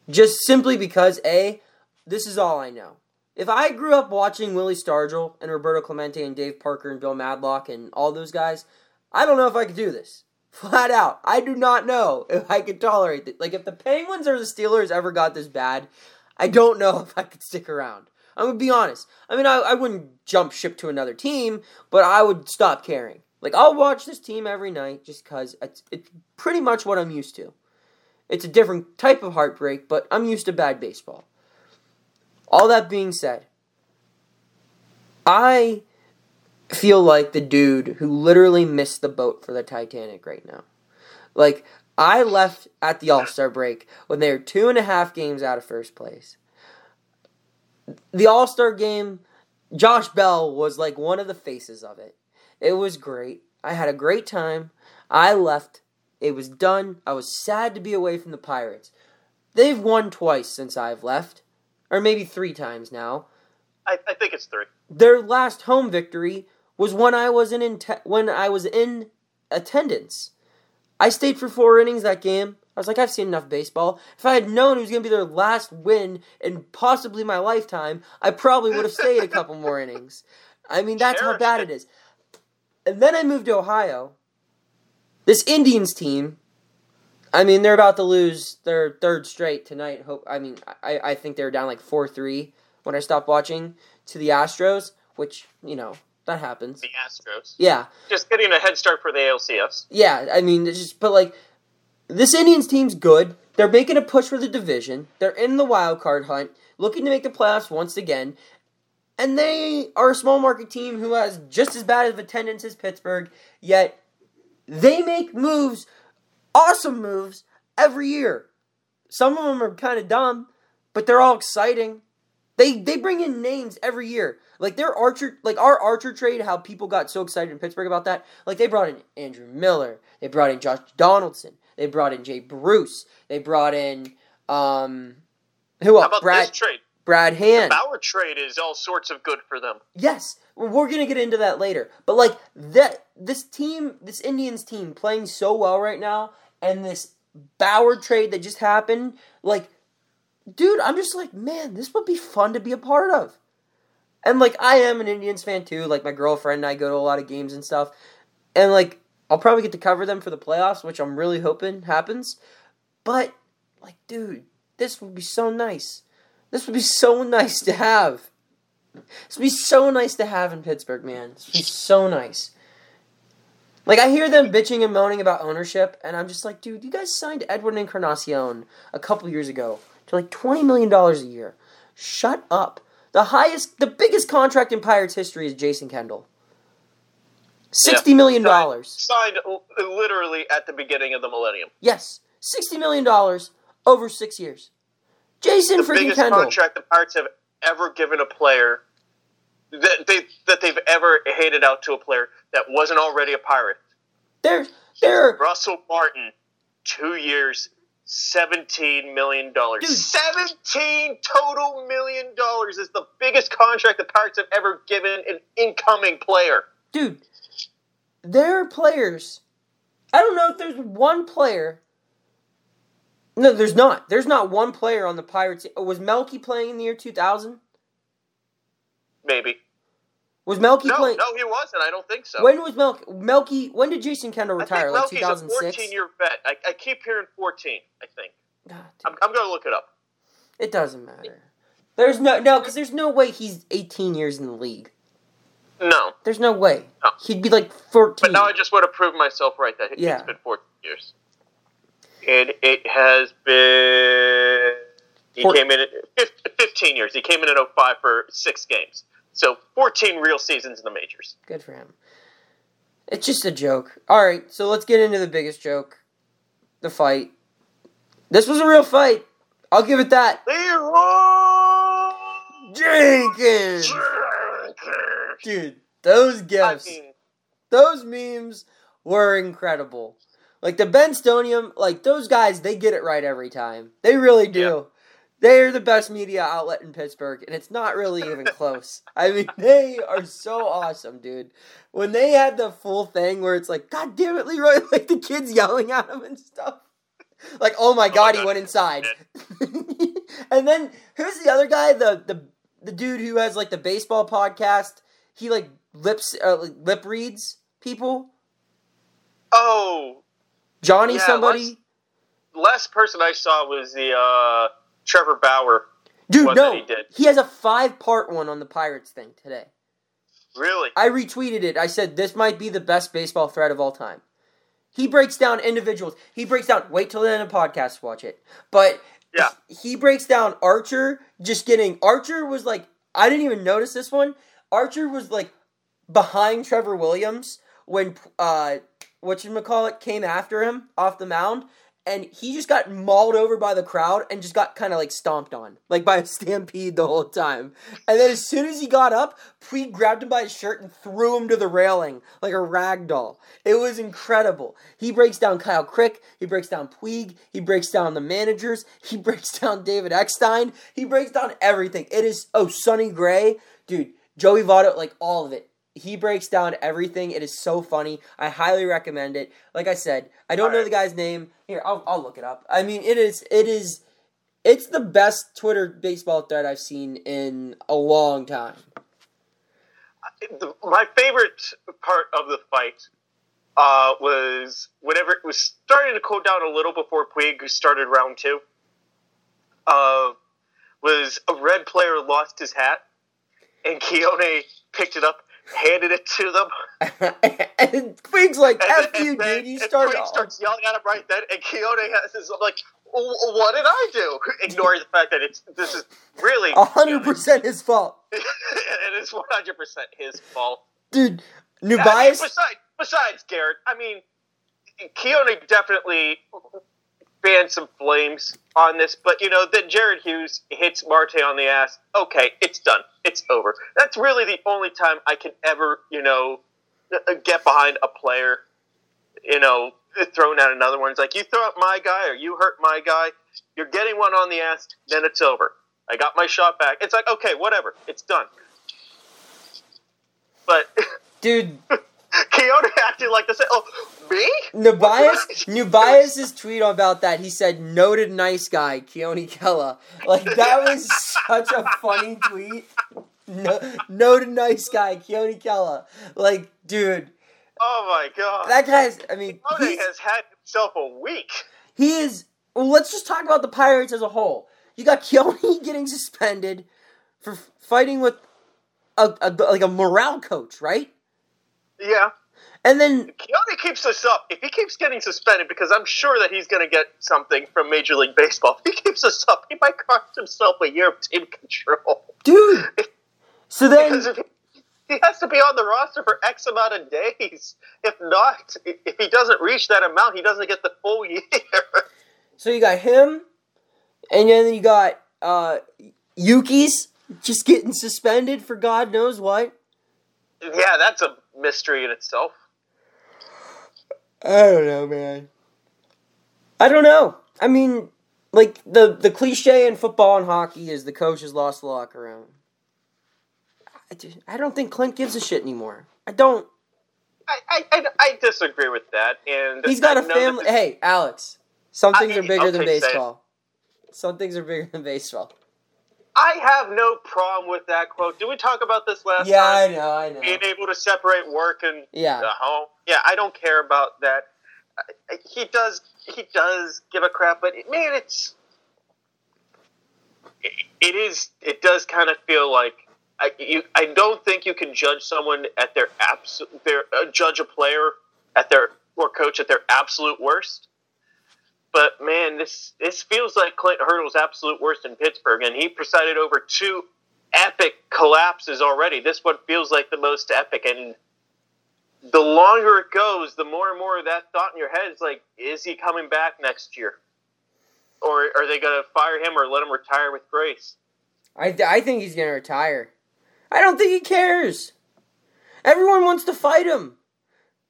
just simply because a this is all I know. If I grew up watching Willie Stargell and Roberto Clemente and Dave Parker and Bill Madlock and all those guys, I don't know if I could do this. Flat out. I do not know if I could tolerate it. Like, if the Penguins or the Steelers ever got this bad, I don't know if I could stick around. I'm gonna be honest. I mean, I, I wouldn't jump ship to another team, but I would stop caring. Like, I'll watch this team every night just because it's, it's pretty much what I'm used to. It's a different type of heartbreak, but I'm used to bad baseball. All that being said, I feel like the dude who literally missed the boat for the Titanic right now. Like, I left at the All Star break when they were two and a half games out of first place. The All Star game, Josh Bell was like one of the faces of it. It was great. I had a great time. I left. It was done. I was sad to be away from the Pirates. They've won twice since I've left, or maybe three times now. I, I think it's three. Their last home victory was when I was in, in te- when I was in attendance. I stayed for four innings that game. I was like, I've seen enough baseball. If I had known it was going to be their last win in possibly my lifetime, I probably would have stayed a couple more innings. I mean, that's how bad it is. And then I moved to Ohio. This Indians team, I mean, they're about to lose their third straight tonight. Hope I mean, I, I think they were down like four three when I stopped watching to the Astros, which you know that happens. The Astros. Yeah. Just getting a head start for the ALCS. Yeah, I mean, it's just but like this Indians team's good. They're making a push for the division. They're in the wild card hunt, looking to make the playoffs once again. And they are a small market team who has just as bad of attendance as Pittsburgh, yet they make moves, awesome moves, every year. Some of them are kind of dumb, but they're all exciting. They they bring in names every year. Like their Archer, like our Archer trade, how people got so excited in Pittsburgh about that. Like they brought in Andrew Miller, they brought in Josh Donaldson, they brought in Jay Bruce, they brought in um, who else? How about Brad this trade? Brad Hand. Bauer trade is all sorts of good for them. Yes, we're gonna get into that later. But like that, this team, this Indians team, playing so well right now, and this Bauer trade that just happened, like, dude, I'm just like, man, this would be fun to be a part of. And like, I am an Indians fan too. Like my girlfriend and I go to a lot of games and stuff, and like, I'll probably get to cover them for the playoffs, which I'm really hoping happens. But like, dude, this would be so nice. This would be so nice to have. This would be so nice to have in Pittsburgh, man. This would be so nice. Like I hear them bitching and moaning about ownership, and I'm just like, dude, you guys signed Edwin Encarnacion a couple years ago to like twenty million dollars a year. Shut up. The highest, the biggest contract in Pirates history is Jason Kendall. Sixty Yeah. million dollars. Signed l- literally at the beginning of the millennium. Yes, sixty million dollars over six years. Jason The freaking biggest Kendall. contract the Pirates have ever given a player that they that they've ever handed out to a player that wasn't already a Pirate. They're they're Russell Martin, two years, seventeen million dollars. Dude. Seventeen total million dollars is the biggest contract the Pirates have ever given an incoming player. dude, there are players. I don't know if there's one player. No, there's not. There's not one player on the Pirates. Was Melky playing in the year 2000? Maybe. Was Melky No, playing? no, he wasn't. I don't think so. When was Melky? Melky? When did Jason Kendall I retire? think Like Melky's a 14 year vet. I, I keep hearing 14, I think. God, I'm, I'm going to look it up. it doesn't matter. There's no no because there's no way he's 18 years in the league. No. There's no way. No. He'd be like 14. But now I just want to prove myself right that Yeah. it's been 14 years. And it has been. He Four- came in at 15 years. He came in at 05 for six games. So 14 real seasons in the majors. Good for him. It's just a joke. All right, so let's get into the biggest joke the fight. This was a real fight. I'll give it that. Leroy Jenkins! Jenkins. Dude, those I mean, those memes were incredible. Like the Ben Stonium, like those guys, they get it right every time. They really do. They're the best media outlet in Pittsburgh, and it's not really even close. I mean, they are so awesome, dude. When they had the full thing where it's like, God damn it, Leroy, like the kids yelling at him and stuff. Like, oh my god, he God. went inside. and then who's the other guy? The the the dude who has like the baseball podcast. He like lips uh, like, lip reads people. oh, Johnny Yeah, somebody. Last person I saw was the uh, Trevor Bauer. Dude, no. he. He has a five part one on the Pirates thing today. Really? I retweeted it. I said this might be the best baseball thread of all time. He breaks down individuals. He breaks down. Wait till the end of the podcast to watch it. But Yeah. he breaks down Archer just getting. Archer was like I didn't even notice this one. Archer was like behind Trevor Williams when uh what you call it came after him off the mound. And he just got mauled over by the crowd and just got kind of like stomped on, like by a stampede the whole time. And then as soon as he got up, Puig grabbed him by his shirt and threw him to the railing like a rag doll. It was incredible. He breaks down Kyle Crick. He breaks down Puig. He breaks down the managers. He breaks down David Eckstein. He breaks down everything. It is, oh, Sonny Gray. Dude, Joey Votto, like all of it. He breaks down everything. It is so funny. I highly recommend it. Like I said, I don't know Alright. the guy's name. Here, I'll, I'll look it up. I mean, it is, it is, it's the best Twitter baseball thread I've seen in a long time. my favorite part of the fight uh, was whenever it was starting to cool down a little before Puig started round two. Uh, was a red player lost his hat, and Keone picked it up, handed it to them. and Puig's like, And F then- you, and dude. You and started. Starts yelling at him right then, and Keone has his like, "Oh, "What did I do?" Ignoring the fact that it's this is really A hundred percent his fault. it is one hundred percent his fault. Dude, I mean, besides, besides Garrett, I mean, Keone definitely fanned some flames on this, but you know, then Jared Hughes hits Marte on the ass. Okay, it's done. It's over. That's really the only time I can ever, you know, uh, get behind a player, you know, throwing out another one. It's like, you throw out my guy or you hurt my guy, you're getting one on the ass, then it's over. I got my shot back. It's like, okay, whatever. It's done. But Dude, Keone acted like this. Oh, me? Nubias, Nubias' tweet about that, he said, noted nice guy, Keone Kela. Like, that was such a funny tweet. No, noted nice guy, Keone Kela. Like, dude, Oh my god. that guy's, I mean, Keone has had himself a week. he is, well, let's just talk about the Pirates as a whole. You got Keone getting suspended for fighting with a, a, like a morale coach, right? Yeah. And then Keone keeps this up. If he keeps getting suspended, because I'm sure that he's going to get something from Major League Baseball, if he keeps this up, he might cost himself a year of team control. dude. So then, he, he has to be on the roster for X amount of days. If not, if he doesn't reach that amount, he doesn't get the full year. so you got him, and then you got uh, Yuki's just getting suspended for God knows what. yeah, that's a mystery in itself. I don't know, man. I don't know. I mean, like the the cliche in football and hockey is the coach has lost the locker room. I, just- I don't think Clint gives a shit anymore. I don't. I, I, I, I disagree with that. And He's got I a family. Hey, Alex. Some I- things are bigger than okay, say baseball. Some things are bigger than baseball. I have no problem with that quote. Did we talk about this last Yeah, time? I know, I know. Being able to separate work and Yeah. the home. Yeah, I don't care about that. He does. He does give a crap, but it, man, it's. it- It is. It does kind of feel like I. You, I don't think you can judge someone at their absolute. Their uh, judge a player at their or coach at their absolute worst. But man, this this feels like Clint Hurdle's absolute worst in Pittsburgh, and he presided over two epic collapses already. This one feels like the most epic, and the longer it goes, the more and more of that thought in your head is like, is he coming back next year, or are they going to fire him or let him retire with grace? I, I think he's gonna retire. I don't think he cares. Everyone wants to fight him.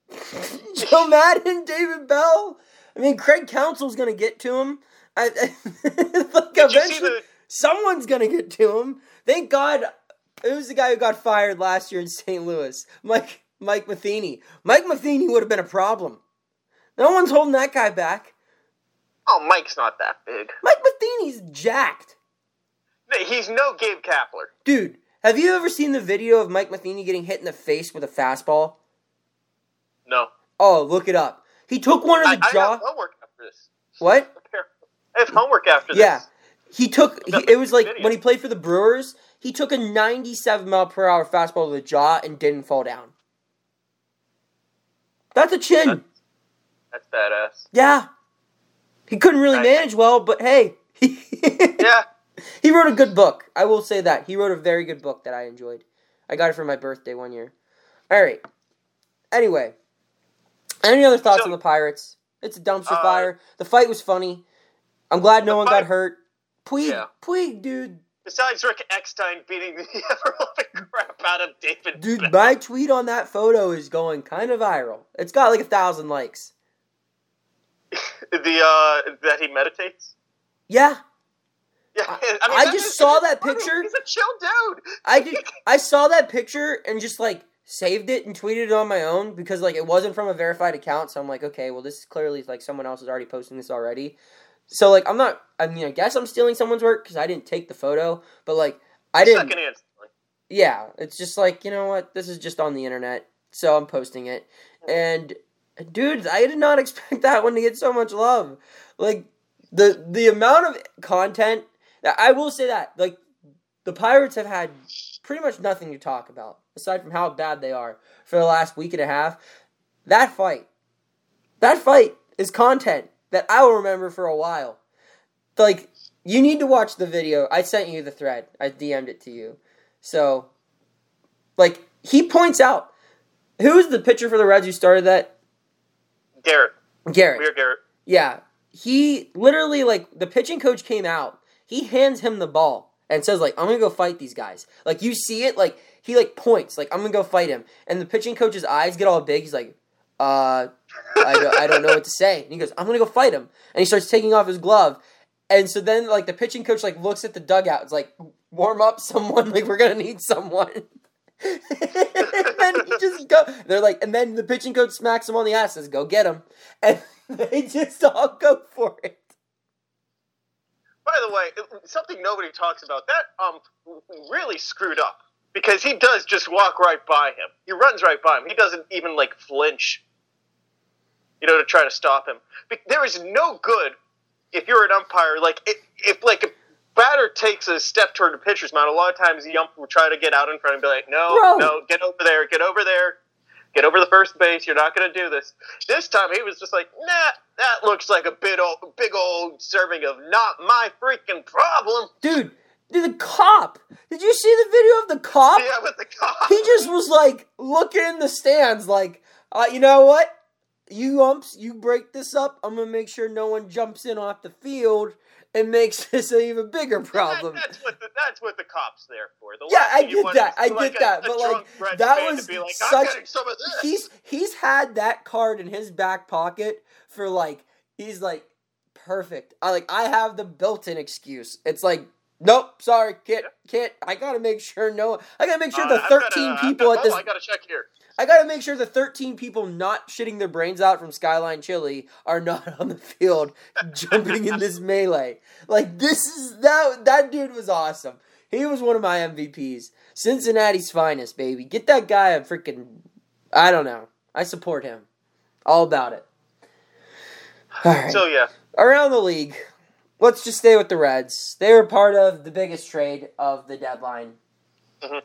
Joe Maddon, David Bell. I mean, Craig Counsell's gonna get to him. I, like you see eventually, the? someone's gonna get to him. Thank God, it was the guy who got fired last year in St. Louis, Mike Mike Matheny. Mike Matheny would have been a problem. No one's holding that guy back. Oh, Mike's not that big. Mike Matheny's jacked. He's no Gabe Kapler. Dude, have you ever seen the video of Mike Matheny getting hit in the face with a fastball? No. Oh, look it up. He took one of the I, I jaw. have homework after this. What? I have homework after this. Yeah. He took. He, it was like when he played for the Brewers. He took a 97 mile per hour fastball to the jaw and didn't fall down. That's a chin. That's badass. Yeah. He couldn't really Nice. manage well, but hey, Yeah. he wrote a good book. I will say that he wrote a very good book that I enjoyed. I got it for my birthday one year. All right. Anyway, any other thoughts So- on the Pirates? It's a dumpster Uh, fire. The fight was funny. I'm glad no one fight- got hurt. Puig, Yeah. Puig, dude. Besides Rick Eckstein beating the ever crap out of David. Dude, Bell. my tweet on that photo is going kind of viral. It's got like a thousand likes. the uh that he meditates. Yeah, Yeah, I- mean, I just saw that picture. He's a chill dude. I did. I saw that picture and just like saved it and tweeted it on my own because like it wasn't from a verified account. So I'm like, okay, well this is clearly like someone else is already posting this already. So like I'm not. I mean, I guess I'm stealing someone's work because I didn't take the photo, but like I didn't. Yeah, it's just like you know what? This is just on the internet, so I'm posting it. And dude, I did not expect that one to get so much love. Like the the amount of content. I will say that like the Pirates have had pretty much nothing to talk about aside from how bad they are for the last week and a half. That fight, that fight is content that I will remember for a while. Like you need to watch the video. I sent you the thread. I DM'd it to you. So, like, he points out who's the pitcher for the Reds who started that? Garrett. Garrett. Weird Garrett. Yeah. He literally, like, the pitching coach came out. He hands him the ball and says, like, I'm to go fight these guys. Like, you see it, like, he, like, points, like, I'm to go fight him. And the pitching coach's eyes get all big. He's like, uh, I don't, I don't know what to say. And he goes, I'm to go fight him. And he starts taking off his glove. And so then, like, the pitching coach, like, looks at the dugout. It's like, warm up someone. Like, we're to need someone. and then he just go. They're like, and then the pitching coach smacks him on the ass, says, "Go get him," and they just all go for it. By the way, something nobody talks about that um really screwed up because he does just walk right by him. He runs right by him. He doesn't even like flinch. You know, to try to stop him. Be- There is no good if you're an umpire. Like if, if like a batter takes a step toward the pitcher's mound, a lot of times the ump will try to get out in front and be like, "No, Bro. no, get over there, get over there." Get over the first base. You're not going to do this. This time he was just like, nah, that looks like a big old, big old serving of not my freaking problem. Dude, dude, the cop. Did you see the video of the cop? Yeah, with the cop. He just was like looking in the stands, like, uh, you know what? You umps, you break this up. I'm gonna make sure no one jumps in off the field and makes this an even bigger problem. That, that's what the, that's what the cops there for. The Yeah, I get that. I like get a- that, a but, like, that was like, such- I'm getting some of this. he's he's had that card in his back pocket for like he's like perfect. I like I have the built-in excuse. It's like nope, sorry, can't can't. I gotta make sure no. I gotta make sure Uh, the I've got a- 13 people got- at this. I got to check here. I gotta make sure the 13 people not shitting their brains out from Skyline Chili are not on the field jumping in this melee. Like this is that that dude was awesome. He was one of my MVPs. Cincinnati's finest, baby. Get that guy a freaking I don't know. I support him. All about it. All right. So yeah, Around the league, let's just stay with the Reds. They were part of the biggest trade of the deadline. Mhm.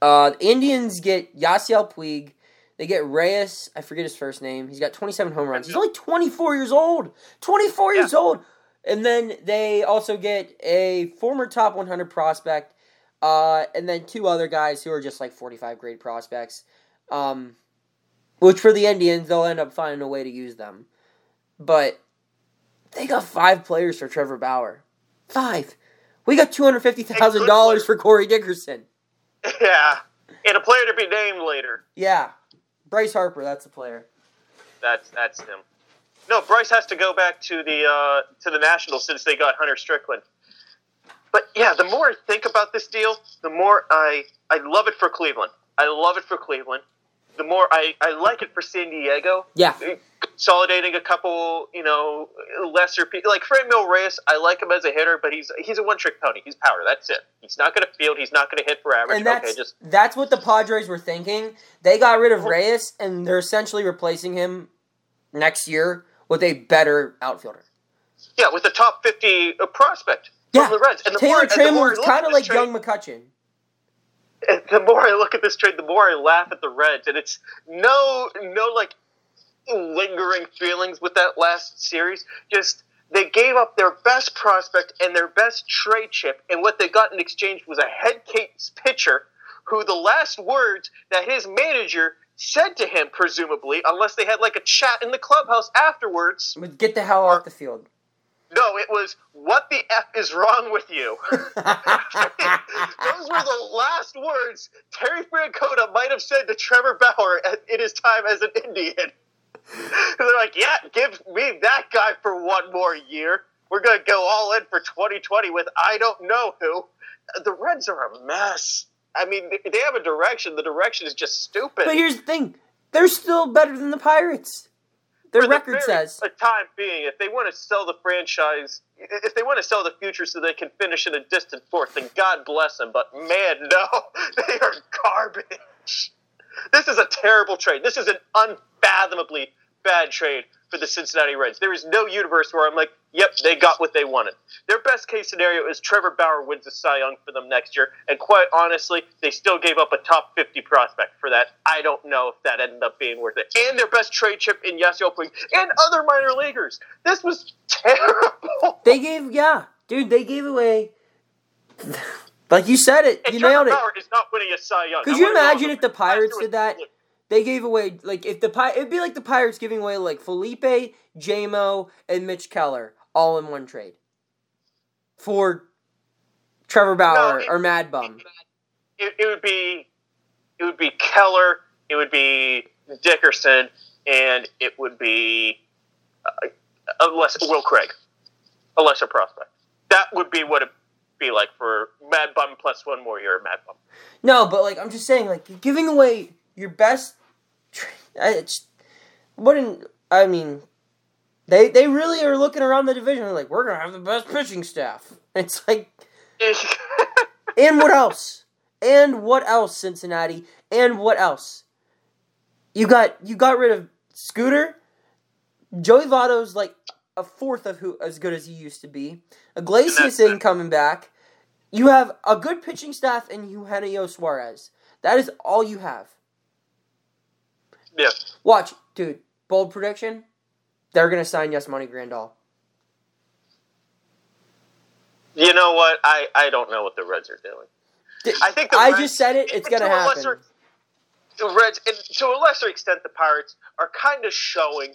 Uh, the Indians get Yasiel Puig. They get Reyes. I forget his first name. He's got 27 home runs. He's only 24 years old. 24 years old. And then they also get a former top 100 prospect, uh, and then two other guys who are just like 45 grade prospects. Um, which for the Indians, they'll end up finding a way to use them. But they got five players for Trevor Bauer. Five. We got two hundred fifty thousand dollars for Corey Dickerson. yeah, and a player to be named later. Yeah, Bryce Harper. That's the player. That's that's him. No, Bryce has to go back to the uh, to the Nationals since they got Hunter Strickland. But yeah, the more I think about this deal, the more I I love it for Cleveland. I love it for Cleveland. The more I, I like it for San Diego. Yeah, Consolidating a couple, you know, lesser people like Franmil Reyes. I like him as a hitter, but he's he's a one trick pony. He's power. That's it. He's not going to field. He's not going to hit for average. and that's okay, just that's what the Padres were thinking. They got rid of Reyes, and they're essentially replacing him next year with a better outfielder. Yeah, with the top 50 uh, prospect Yeah. from the Reds. And the Taylor more, and the more Trammell's kind of like young McCutchen. the more I look at this trade, the more I laugh at the Reds, and it's no, no like lingering feelings with that last series. Just they gave up their best prospect and their best trade chip, and what they got in exchange was a head case pitcher who the last words that his manager said to him, presumably, unless they had like a chat in the clubhouse afterwards. Get the hell off the field. No, it was, "What the f is wrong with you?" Those were the last words Terry Francona might have said to Trevor Bauer in his time as an Indian. They're like, yeah, give me that guy for one more year. We're to go all in for 2020 with I don't know who. The Reds are a mess. I mean, they have a direction. The direction is just stupid. but here's the thing: they're still better than the Pirates. Their the record very- says. a time being, if they want to sell the franchise, if they want to sell the future so they can finish in a distant fourth, then God bless them. But man, no, they are garbage. This is a terrible trade. This is an unfathomably bad trade for the Cincinnati Reds. There is no universe where I'm like, yep, they got what they wanted. Their best case scenario is Trevor Bauer wins the Cy Young for them next year, and quite honestly, they still gave up a top 50 prospect for that. I don't know if that ended up being worth it. And their best trade chip in Yasiel Puig and other minor leaguers. This was terrible. They gave, yeah, dude, they gave away. Like you said it, And you Trevor nailed it. Bauer is not winning a Cy Young. Could I you imagine if the Pirates did that? They gave away like if the Pi- it'd be like the Pirates giving away like Felipe, JMO, and Mitch Keller all in one trade for Trevor Bauer it- or Mad Bum. It, it would be, it would be Keller, it would be Dickerson, and it would be uh, a less Will Craig, a lesser prospect. That would be what it'd be like for Mad Bum plus one more year of Mad Bum. No, but like I'm just saying, like giving away your best. Tra- I- it's wouldn't I mean, they they really are looking around the division. They're like, we're gonna have the best pitching staff. It's like, and what else? And what else, Cincinnati? And what else? You got you got rid of Scooter. Joey Votto's like a fourth of who as good as he used to be. Iglesias ain't coming back. You have a good pitching staff and Eugenio Suarez. That is all you have. yeah. Watch, dude. Bold prediction. They're gonna sign Yasmani Grandal. You know what? I, I don't know what the Reds are doing. I think the I Reds- just said it. It's gonna a happen. lesser- the Reds, and to a lesser extent, the Pirates are kind of showing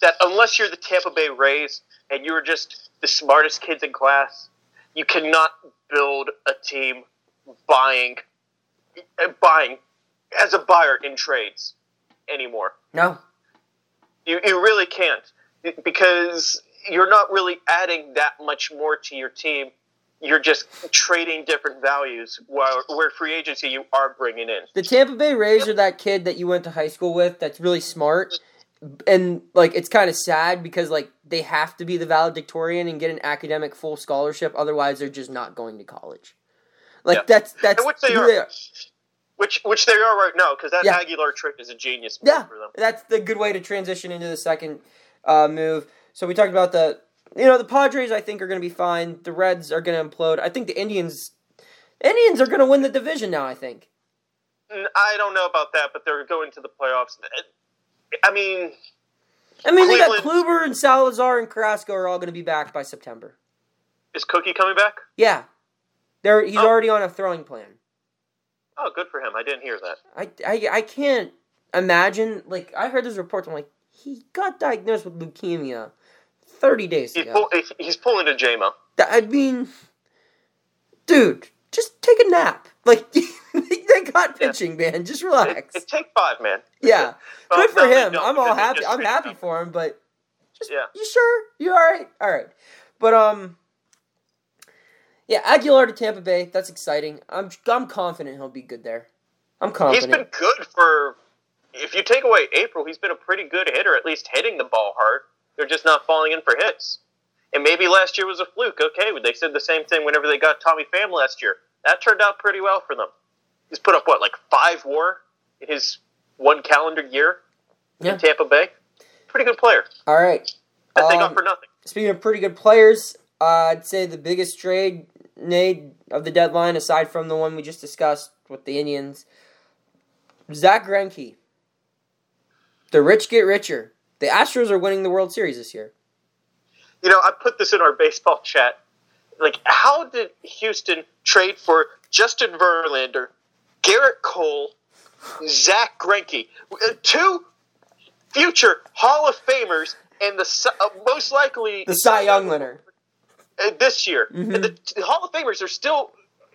that unless you're the Tampa Bay Rays and you're just the smartest kids in class, you cannot build a team buying, buying as a buyer in trades anymore. No, You, you really can't because you're not really adding that much more to your team. You're just trading different values. While where free agency you are bringing in. the Tampa Bay Rays are that kid that you went to high school with. That's really smart, and like it's kind of sad because like they have to be the valedictorian and get an academic full scholarship. Otherwise, they're just not going to college. Like Yeah. that's that's which they who are. Which which they are right now because that Yeah. Aguilar trick is a genius move Yeah, for them. that's the good way to transition into the second uh, move. So we talked about the, you know, the Padres. I think are going to be fine. The Reds are going to implode. I think the Indians, Indians are going to win the division now. I think. I don't know about that, but they're going to the playoffs. I mean, I mean, they got Kluber and Salazar and Carrasco are all going to be back by September. is Cookie coming back? Yeah, they're he's Oh. already on a throwing plan. Oh, good for him. I didn't hear that. I, I, I can't imagine. Like I heard this report. I'm like, he got diagnosed with leukemia thirty days He's, ago. pull, he's pulling a JMO. I mean, dude, just take a nap. Like they got pitching, man. Just relax. it take five, man. Yeah, Well, good for no, him. I'm all happy. I'm happy for him. But just, Yeah. you sure? You all right? All right. But um, yeah, Aguilar to Tampa Bay. That's exciting. I'm I'm confident he'll be good there. I'm He's confident. been good for. If you take away April, he's been a pretty good hitter, at least hitting the ball hard. They're just not falling in for hits. And maybe last year was a fluke. Okay, they said the same thing whenever they got Tommy Pham last year. That turned out pretty well for them. He's put up what, like five WAR in his one calendar year Yeah. in Tampa Bay. Pretty good player All right. that they Um, got for nothing. Speaking of pretty good players, uh, I'd say the biggest trade made of the deadline, aside from the one we just discussed with the Indians, Zack Greinke. The rich get richer. The Astros are winning the World Series this year. You know, I put this in our baseball chat. Like, how did Houston trade for Justin Verlander, Gerrit Cole, Zack Greinke, uh, two future Hall of Famers, and the uh, most likely The Cy Young winner. Uh, this year. Mhm. And the, the Hall of Famers are still,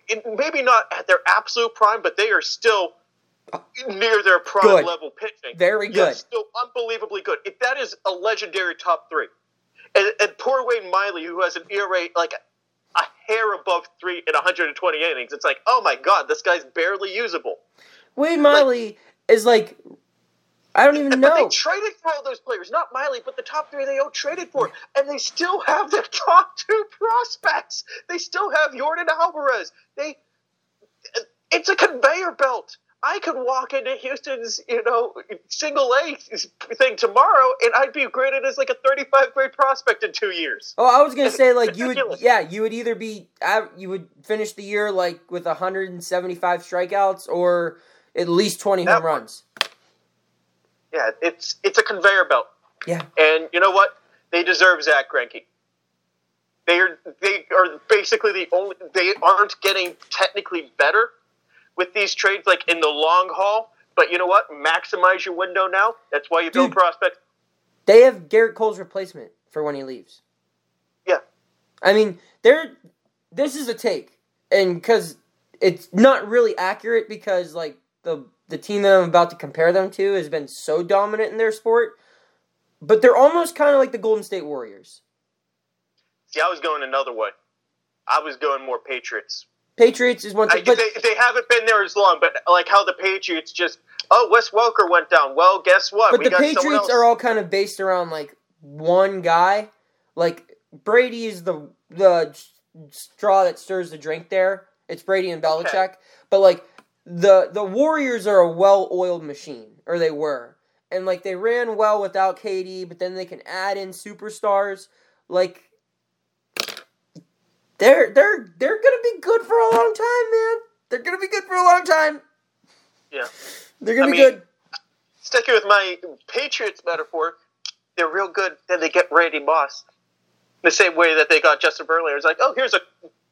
in, maybe not at their absolute prime, but they are still near their prime Good. level pitching. Very good. still unbelievably good. If that is a legendary top three. And, and poor Wayne Miley, who has an ERA like a hair above three in 120 innings, it's like, oh my god, this guy's barely usable. Wade Miley is like, I don't even But know. they traded for all those players, not Miley, but the top three they all traded for, and they still have their top two prospects. They still have Yordan Alvarez. They, it's a conveyor belt. I could walk into Houston's, you know, single A thing tomorrow, and I'd be graded as like a 35 grade prospect in two years. Oh, I was gonna say like you would, yeah, you would either be you would finish the year like with 175 strikeouts or at least 20 home That- runs. Yeah, it's it's a conveyor belt. Yeah. And you know what? They deserve Zack Greinke. They are they are basically the only they aren't getting technically better with these trades like in the long haul. But you know what? Maximize your window now. That's why you build Dude. prospects. They have Gerrit Cole's replacement for when he leaves. Yeah. I mean, they're this is a take, and because it's not really accurate because like the the team that I'm about to compare them to has been so dominant in their sport, but they're almost kind of like the Golden State Warriors. See, I was going another way. I was going more Patriots. Patriots is one thing, but they, they haven't been there as long, but like how the Patriots just oh Wes Welker went down. Well, guess what? but we the Patriots are all kind of based around like one guy. Like Brady is the the straw that stirs the drink. There, it's Brady and Belichick. Okay. But like the the Warriors are a well-oiled machine, or they were, and like they ran well without KD, but then they can add in superstars. Like they're they're they're gonna be good for a long time, man. They're gonna be good for a long time. Yeah. They're gonna I be mean, good. sticking with my Patriots metaphor, they're real good. Then they get Randy Moss, the same way that they got Justin Verlander. It's like, oh, here's a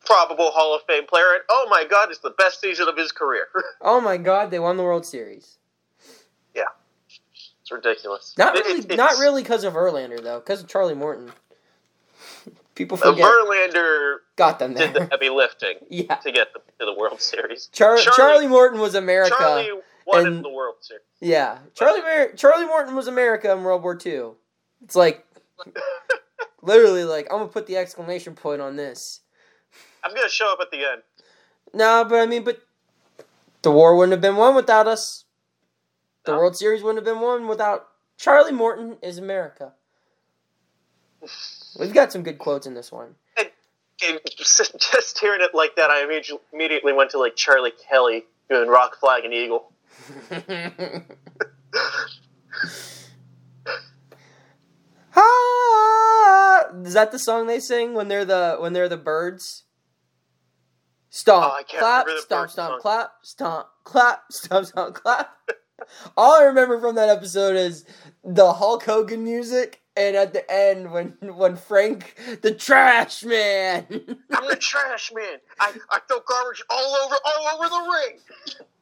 probable Hall of Fame player, and oh my God, it's the best season of his career. Oh my God, they won the World Series. Yeah, it's ridiculous. Not It- really, it's- not really because of Verlander though, because of Charlie Morton. People forget Verlander got them did the heavy lifting yeah, to get them to the World Series. Char- Charlie, Charlie- Morton was America. Charlie won and- in the World Series. Yeah, Charlie Mar- Charlie Morton was America in World War II. It's like literally like I'm gonna put the exclamation point on this. I'm gonna show up at the end. No, but I mean, but the war wouldn't have been won without us. The No. World Series wouldn't have been won without Charlie Morton is America. We've got some good quotes in this one. And just, just hearing it like that, I immediately immediately went to like Charlie Kelly doing Rock Flag and Eagle. ah, is that the song they sing when they're the when they're the birds? Stomp, Oh, clap, stomp, stomp, clap, stomp, clap, stomp, stomp, clap. All I remember from that episode is the Hulk Hogan music, and at the end when when Frank, the trash man, I'm the trash man. I, I throw garbage all over all over the ring.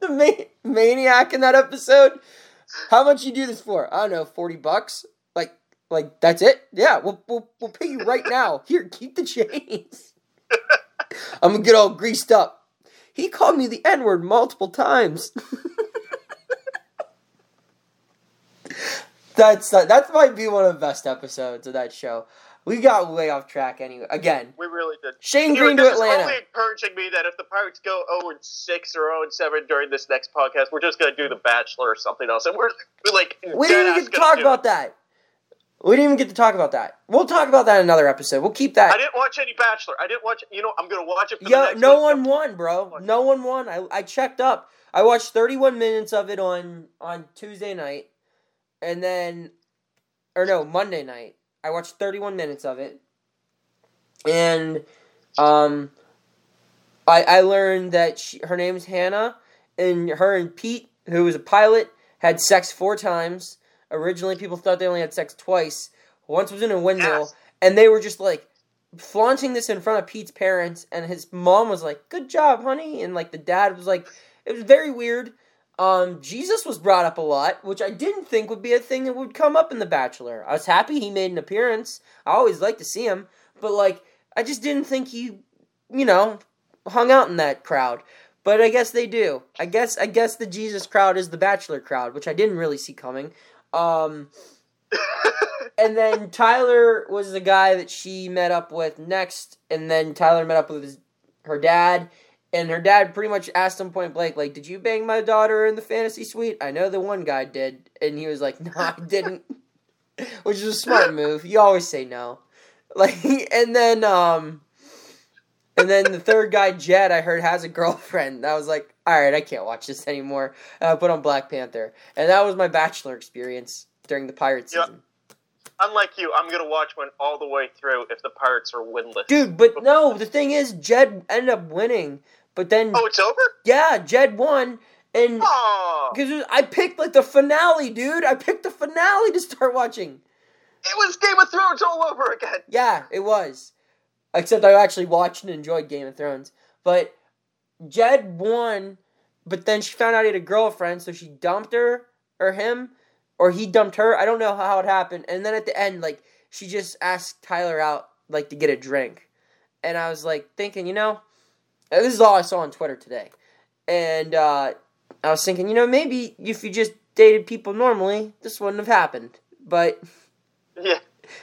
the ma- maniac in that episode. How much you do this for? I don't know, forty bucks. Like, like that's it? Yeah, we'll we'll, we'll pay you right now. Here, keep the chains. I'm gonna get all greased up. He called me the N word multiple times. that's uh, that might be one of the best episodes of that show. We got way off track anyway. Again, We really did. Shane Greene to Atlanta. only encouraging me that if the Pirates go 0 and 6 or 0 and 7 during this next podcast, we're just to do The Bachelor or something else. And we're, we're like, We didn't even get to talk about that. We didn't even get to talk about that. We'll talk about that in another episode. We'll keep that. I didn't watch any Bachelor. I didn't watch. You know, I'm going to watch it for the next no one. one won, bro. No one won. I, I checked up. I watched 31 minutes of it on on Tuesday night, and then or no Monday night. I watched 31 minutes of it, and um, I I learned that she, her name's Hannah, and her and Pete, who was a pilot, had sex four times. Originally, people thought they only had sex twice. Once was in a windmill, Yes. and they were just like flaunting this in front of Pete's parents, and his mom was like, "Good job, honey," and like the dad was like, it was very weird. Um, Jesus was brought up a lot, which I didn't think would be a thing that would come up in The Bachelor. I was happy he made an appearance. I always like to see him, but like I just didn't think he, you know, hung out in that crowd. But I guess they do. I guess I guess the Jesus crowd is the Bachelor crowd, which I didn't really see coming. Um, and then Tyler was the guy that she met up with next, and then Tyler met up with his, her dad, and her dad pretty much asked him point blank, like, "Did you bang my daughter in the fantasy suite?" I know the one guy did, and he was like, "No, I didn't," which is a smart move. You always say no, like, and then um, and then the third guy, Jed, I heard has a girlfriend. I was like, all right, I can't watch this anymore. And I put on Black Panther, and that was my Bachelor experience during the Pirates Yeah. season. Unlike you, I'm gonna watch one all the way through if the Pirates are winless. Dude, but no, the thing is, Jed ended up winning. But then, Oh, it's over? yeah, Jed won, and because I picked like the finale, dude. I picked the finale to start watching. it was Game of Thrones all over again. Yeah, it was. Except I actually watched and enjoyed Game of Thrones. But Jed won, but then she found out he had a girlfriend, so she dumped her or him, or he dumped her. I don't know how it happened. And then at the end, like she just asked Tyler out, like to get a drink, and I was like thinking, you know, this is all I saw on Twitter today, and uh, I was thinking, you know, maybe if you just dated people normally, this wouldn't have happened. But Yeah.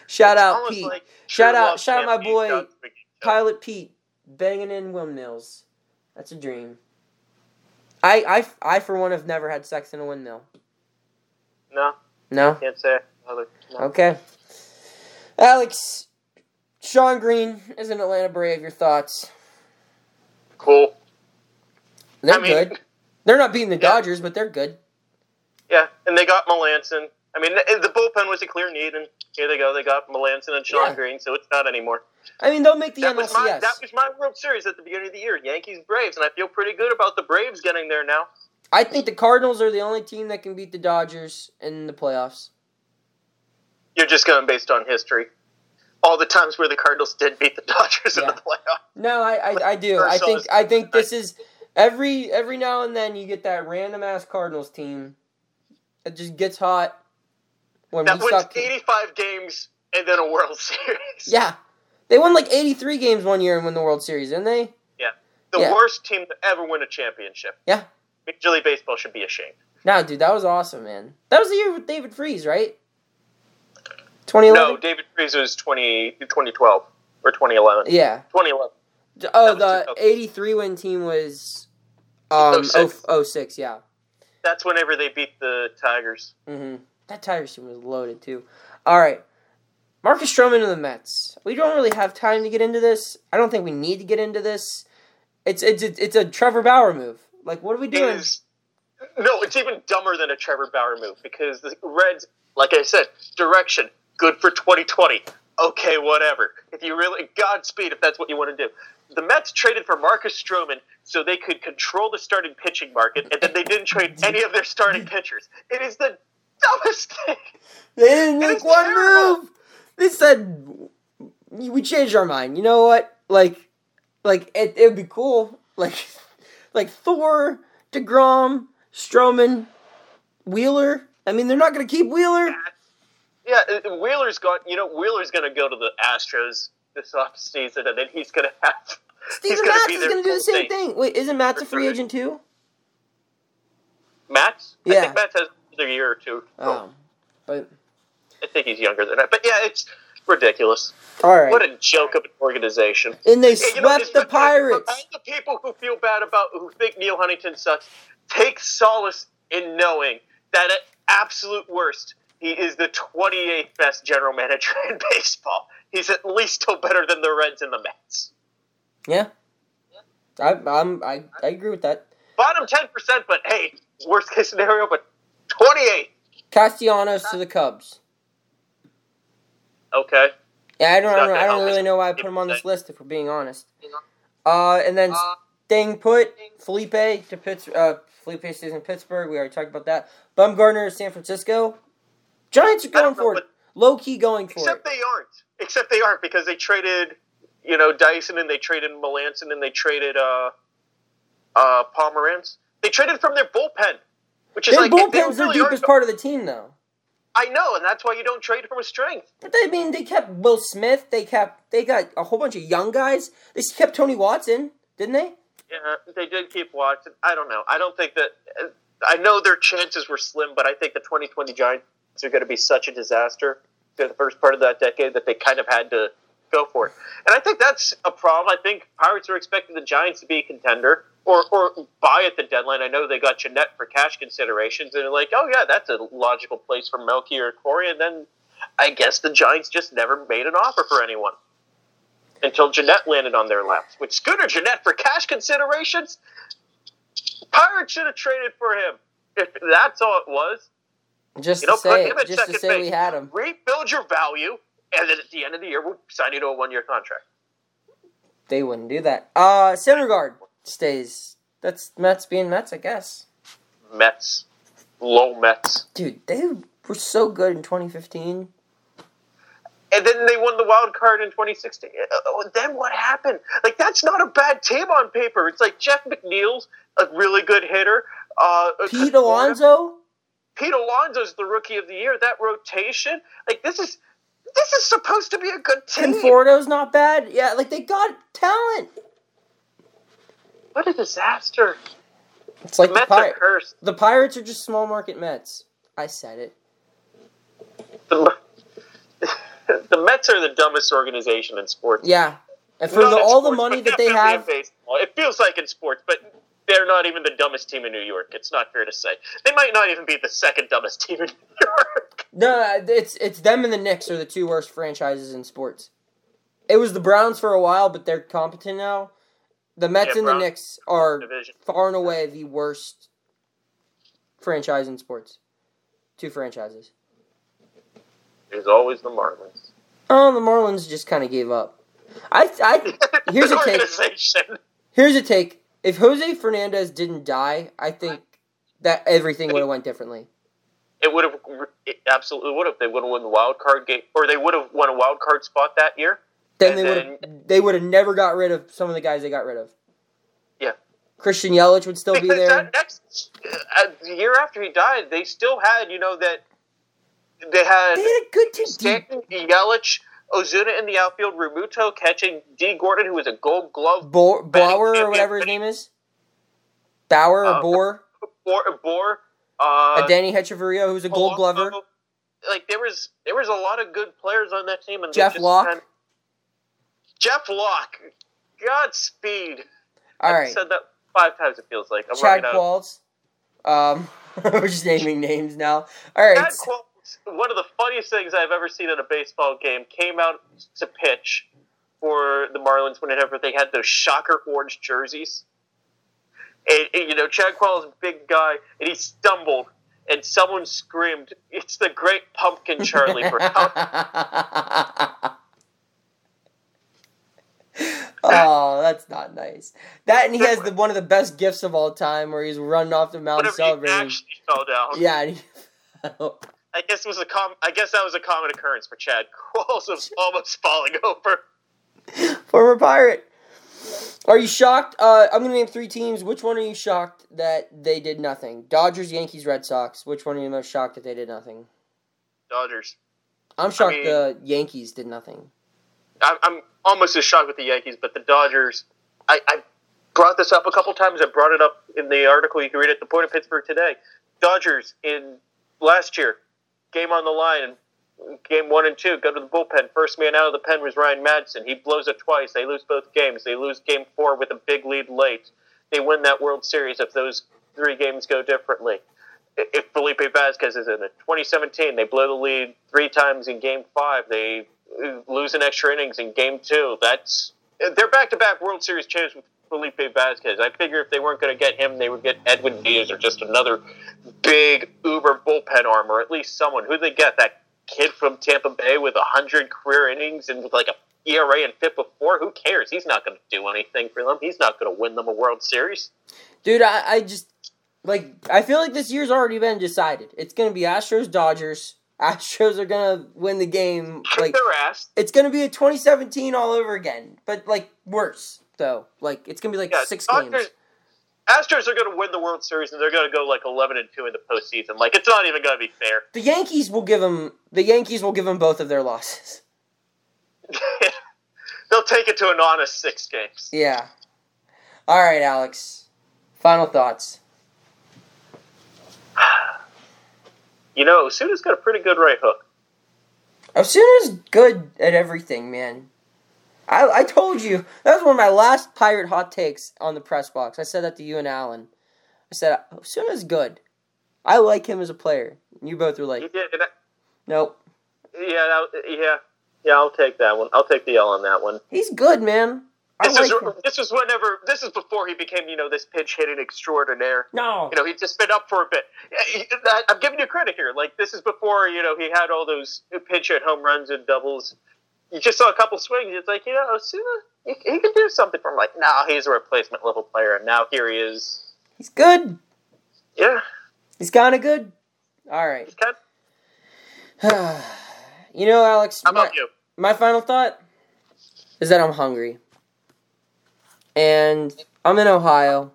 Shout out Pete. like Shout out- shout out my boy, done to begin with. Pilot Pete banging in windmills. That's a dream. I, I, I for one have never had sex in a windmill. No, No. can't say. Other. No. Okay. Alex, Shane Greene is an Atlanta Brave. Your thoughts? Cool. They're I mean, good. They're not beating the Yeah. Dodgers, but they're good. Yeah, and they got Melancon. I mean, the, the bullpen was a clear need, and here they go. They got Melancon and Shane Yeah. Greene, so it's not anymore. I mean, they'll make the that NLCS. was my that was my World Series at the beginning of the year, Yankees Braves, and I feel pretty good about the Braves getting there now. I think the Cardinals are the only team that can beat the Dodgers in the playoffs. You're just going based on history. All the times where the Cardinals did beat the Dodgers in the playoffs. No, I, I, I do. I think I think this is every every now and then you get that random ass Cardinals team that just gets hot when That we wins suck. 85 games and then a World Series. Yeah, they won like eighty three games one year and won the World Series, didn't they? Yeah, the Yeah. worst team to ever win a championship. Yeah. Major League Baseball should be ashamed. No, dude, that was awesome, man. That was the year with David Freese, right? Twenty eleven. No, David Freese was 20, 2012 or 2011. Yeah. 2011. Oh, the eighty three win team was um 06. 06. 06 yeah. That's whenever they beat the Tigers. Mm-hmm. That team was loaded too. All right, Marcus Stroman and the Mets. We don't really have time to get into this. I don't think we need to get into this. It's it's it's, it's a Trevor Bauer move. Like, what are we doing? is no, it's even dumber than a Trevor Bauer move because the Reds, like I said, direction good for 2020. Okay, whatever. If you really Godspeed if that's what you want to do. The Mets traded for Marcus Stroman so they could control the starting pitching market, and then they didn't trade any of their starting pitchers. It is the dumbest thing. They didn't make one terrible. move. They said we changed our mind. You know what? Like, like it, it would be cool. Like, like Thor, Degrom, Stroman, Wheeler. I mean, they're not going to keep Wheeler. Yeah, uh, Wheeler's got. You know, Wheeler's going to go to the Astros this offseason, and then he's going to have. Steven gonna Matz is going to do the same thing. thing. Wait, isn't Matz a free agent too? Matt? I Yeah. think Matt has another year or two. Oh, but I think he's younger than that. But yeah, it's ridiculous. all right. What a joke of an organization. and they Yeah, you know, swept the Pirates. all the people who feel bad about who think Neal Huntington sucks, take solace in knowing that at absolute worst, he is the 28th best general manager in baseball. He's at least still better than the Reds and the Mets. Yeah, I, I'm I, I agree with that. Bottom 10%, but hey, worst case scenario, but 28. Castellanos to the Cubs. Okay. Yeah, I don't. I don't, I don't really know why I put him on this list. If we're being honest. Uh, and then staying put, Felipe to Pitts. Uh, Felipe stays in Pittsburgh. We already talked about that. Bumgarner, San Francisco. Giants are going don't know, for it. Low key going for Except it. they aren't. Except they aren't because they traded, you know, Dyson and they traded Melancon and they traded uh, uh, Pomeranz. They traded from their bullpen, which is Their like bullpen's their really deepest part of the team, though. I know, and that's why you don't trade from a strength. But they I mean they kept Will Smith. They kept they got a whole bunch of young guys. They kept Tony Watson, didn't they? Yeah, they did keep Watson. I don't know. I don't think that. Uh, I know their chances were slim, but I think the 2020 Giants are going to be such a disaster through the first part of that decade that they kind of had to go for it. And I think that's a problem. I think Pirates are expecting the Giants to be a contender or, or buy at the deadline. I know they got Gennett for cash considerations, and they're like, oh, yeah, that's a logical place for Melky or Corey. And then I guess the Giants just never made an offer for anyone until Gennett landed on their laps. With Scooter Gennett for cash considerations, Pirates should have traded for him. If that's all it was, Just You know, to say put it, him at just to say we had him. rebuild your value, and then at the end of the year, we'll sign you to a one-year contract. They wouldn't do that. Uh, guard stays. That's Mets being Mets, I guess. Mets, low Mets, Dude, they were so good in 2015. and then they won the wild card in 2016. Uh, Then what happened? Like that's not a bad team on paper. It's like Jeff McNeil's a really good hitter. Uh, Pete Alonso. Pete Alonso's the rookie of the year. That rotation, like this is this is supposed to be a good team. Conforto's not bad. Yeah, like they got talent. What a disaster! It's like the, are Pir- the Pirates are just small market Mets. I said it. The, the Mets are the dumbest organization in sports. Yeah, and for the, all the money that they have. It feels like in sports, but they're not even the dumbest team in New York. It's not fair to say. They might not even be the second dumbest team in New York. No, it's it's them and the Knicks are the two worst franchises in sports. It was the Browns for a while, but they're competent now. The Mets Yeah, and the Browns- Knicks are Division. far and away the worst franchise in sports. Two franchises. There's always the Marlins. Oh, the Marlins just kind of gave up. I, I here's a take. Here's a take. If Jose Fernandez didn't die, I think that everything would have went differently. It would have. It absolutely would have. They would have won the wild card game, or they would have won a wild card spot that year. Then they would have they would have never got rid of some of the guys they got rid of. Yeah. Christian Yelich would still be there. that next uh, the year after he died, they still had you know that they had They had a good team. Stanton, Yelich, Ozuna in the outfield, Realmuto catching Dee Gordon, who was a Gold Glove, Bo- Bauer or whatever his name is. Bauer or Uh, Boer. Boar, Boar uh, Uh, Danny Hechavarria, who's a Gold. Glover. Like there was there was a lot of good players on that team, and Jeff Locke. had- Jeff Locke, Godspeed. All I've right, said that five times. It feels like I'm Chad. Qualls. Um, we're just naming names now. All right, Chad Qualls, one of the funniest things I've ever seen in a baseball game, came out to pitch for the Marlins whenever they had those shocker orange jerseys. And, and, you know, Chad Qualls is a big guy, and he stumbled, and someone screamed, "It's the Great Pumpkin Charlie!" for help. oh, that's not nice. That and he has the one of the best gifts of all time, where he's running off the mountain celebrating. actually fell down. Yeah, and he- I guess it was a com- I guess that was a common occurrence for Chad Qualls of almost falling over. former pirate. Are you shocked? Uh, I'm gonna name three teams. Which one are you shocked that they did nothing? Dodgers, Yankees, Red Sox. Which one are you most shocked that they did nothing? Dodgers. I'm shocked mean- the Yankees did nothing. I'm, I'm almost as shocked with the Yankees, but the Dodgers. I, I brought this up a couple times. I brought it up in the article you can read at the Point of Pittsburgh today. Dodgers in last year, game on the line, game one and two, go to the bullpen. First man out of the pen was Ryan Madson. He blows it twice. They lose both games. They lose game four with a big lead late. They win that World Series if those three games go differently. If Felipe Vazquez is in it, 2017, they blow the lead three times in Game Five. They uh, lose in extra innings in Game Two. That's they're back-to-back World Series champs with Felipe Vazquez. I figure if they weren't going to get him, they would get Edwin Diaz or just another big Uber bullpen arm, or at least someone who they get that kid from Tampa Bay with hundred career innings and with like a ERA and FIP of four. Who cares? He's not going to do anything for them. He's not going to win them a World Series. Dude, I, I just like I feel like this year's already been decided. It's gonna be Astros Dodgers. Astros are gonna win the game. Like their ass. it's gonna be a 2017 all over again, but like worse though. Like it's gonna be like Yeah, six Dodgers- games. Astros are going to win the World Series and they're going to go like eleven and two in the postseason. Like it's not even going to be fair. The Yankees will give them. The Yankees will give them both of their losses. They'll take it to an honest six games. Yeah. All right, Alex. Final thoughts. You know, Osuna's got a pretty good right hook. Osuna's good at everything, man. I, I told you that was one of my last pirate hot takes on the press box. I said that to you and Alan. I said Osuna's good. I like him as a player. You both were like, and I- nope. yeah, that, yeah, yeah. I'll take that one. I'll take the L on that one. He's good, man. I This like is him. this is whenever this is before he became you know this pitch hitting extraordinaire. No. You know, he's just been up for a bit. I'm giving you credit here. Like this is before you know he had all those pinch hit home runs and doubles. You just saw a couple swings. It's like you know, Osuna, he, he can do something for him. Like, no, he's a replacement level player, and now here he is. He's good. Yeah, He's kind of good. All right. he's kind. you know, Alex, How my, about you? my final thought is that I'm hungry. And I'm in Ohio.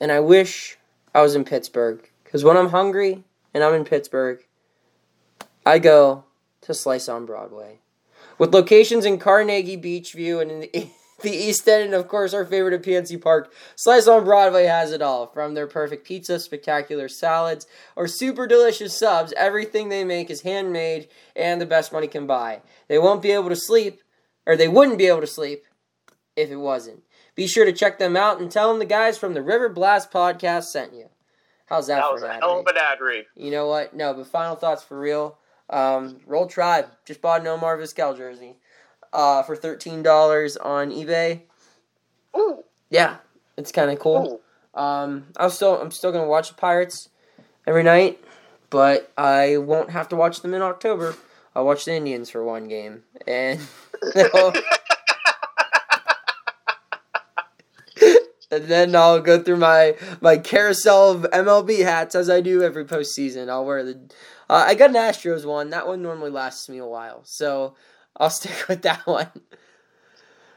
And I wish I was in Pittsburgh. Because when I'm hungry and I'm in Pittsburgh, I go to Slice on Broadway. With locations in Carnegie Beechview and in the, the East End, and of course our favorite at PNC Park, Slice on Broadway has it all. From their perfect pizza, spectacular salads, or super delicious subs, everything they make is handmade and the best money can buy. They won't be able to sleep, or they wouldn't be able to sleep if it wasn't. Be sure to check them out and tell them the guys from the River Blast podcast sent you. How's that, That for was an ad hell of an ad read. You know what? No, but final thoughts for real. Um, Roll Tribe just bought an Omar Vizquel jersey uh, for thirteen dollars on eBay. Ooh, Yeah, it's kind of cool. Um, I'm still I'm still gonna watch the Pirates every night, but I won't have to watch them in October. I'll watch the Indians for one game, and and then I'll go through my my carousel of MLB hats as I do every postseason. I'll wear the. Uh, I got an Astros one. That one normally lasts me a while, so I'll stick with that one.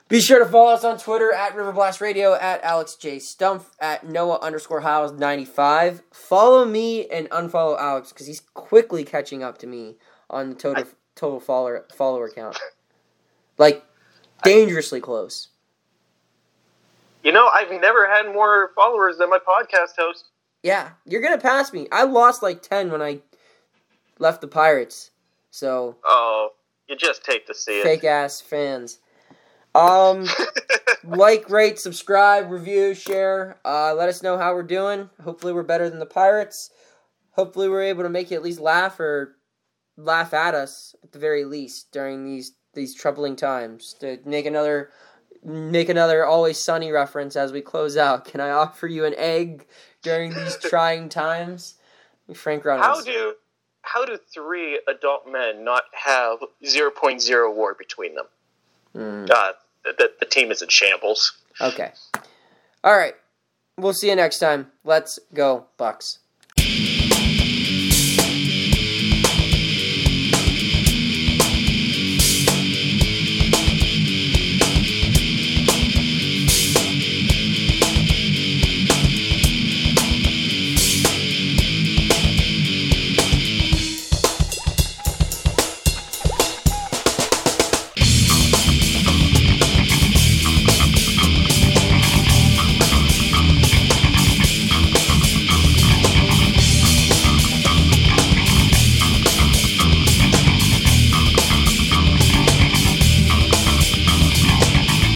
Be sure to follow us on Twitter at Riverblast Radio, at Alex J Stumpf, at Noah underscore House ninety five. Follow me and unfollow Alex because he's quickly catching up to me on the total total follower follower count, like dangerously close. You know, I've never had more followers than my podcast host. Yeah, you're gonna pass me. I lost like ten when I left the Pirates. So Oh, you just take to see it. fake ass fans. Um, like, rate, subscribe, review, share. Uh, let us know how we're doing. Hopefully, we're better than the Pirates. Hopefully, we're able to make you at least laugh or laugh at us at the very least during these these troubling times. To make another make another always sunny reference as we close out. Can I offer you an egg during these trying times? Frank Reynolds. How do how do three adult men not have 0.0 war between them? Mm. Uh, the, the team is in shambles. Okay. All right. We'll see you next time. Let's go, Bucks.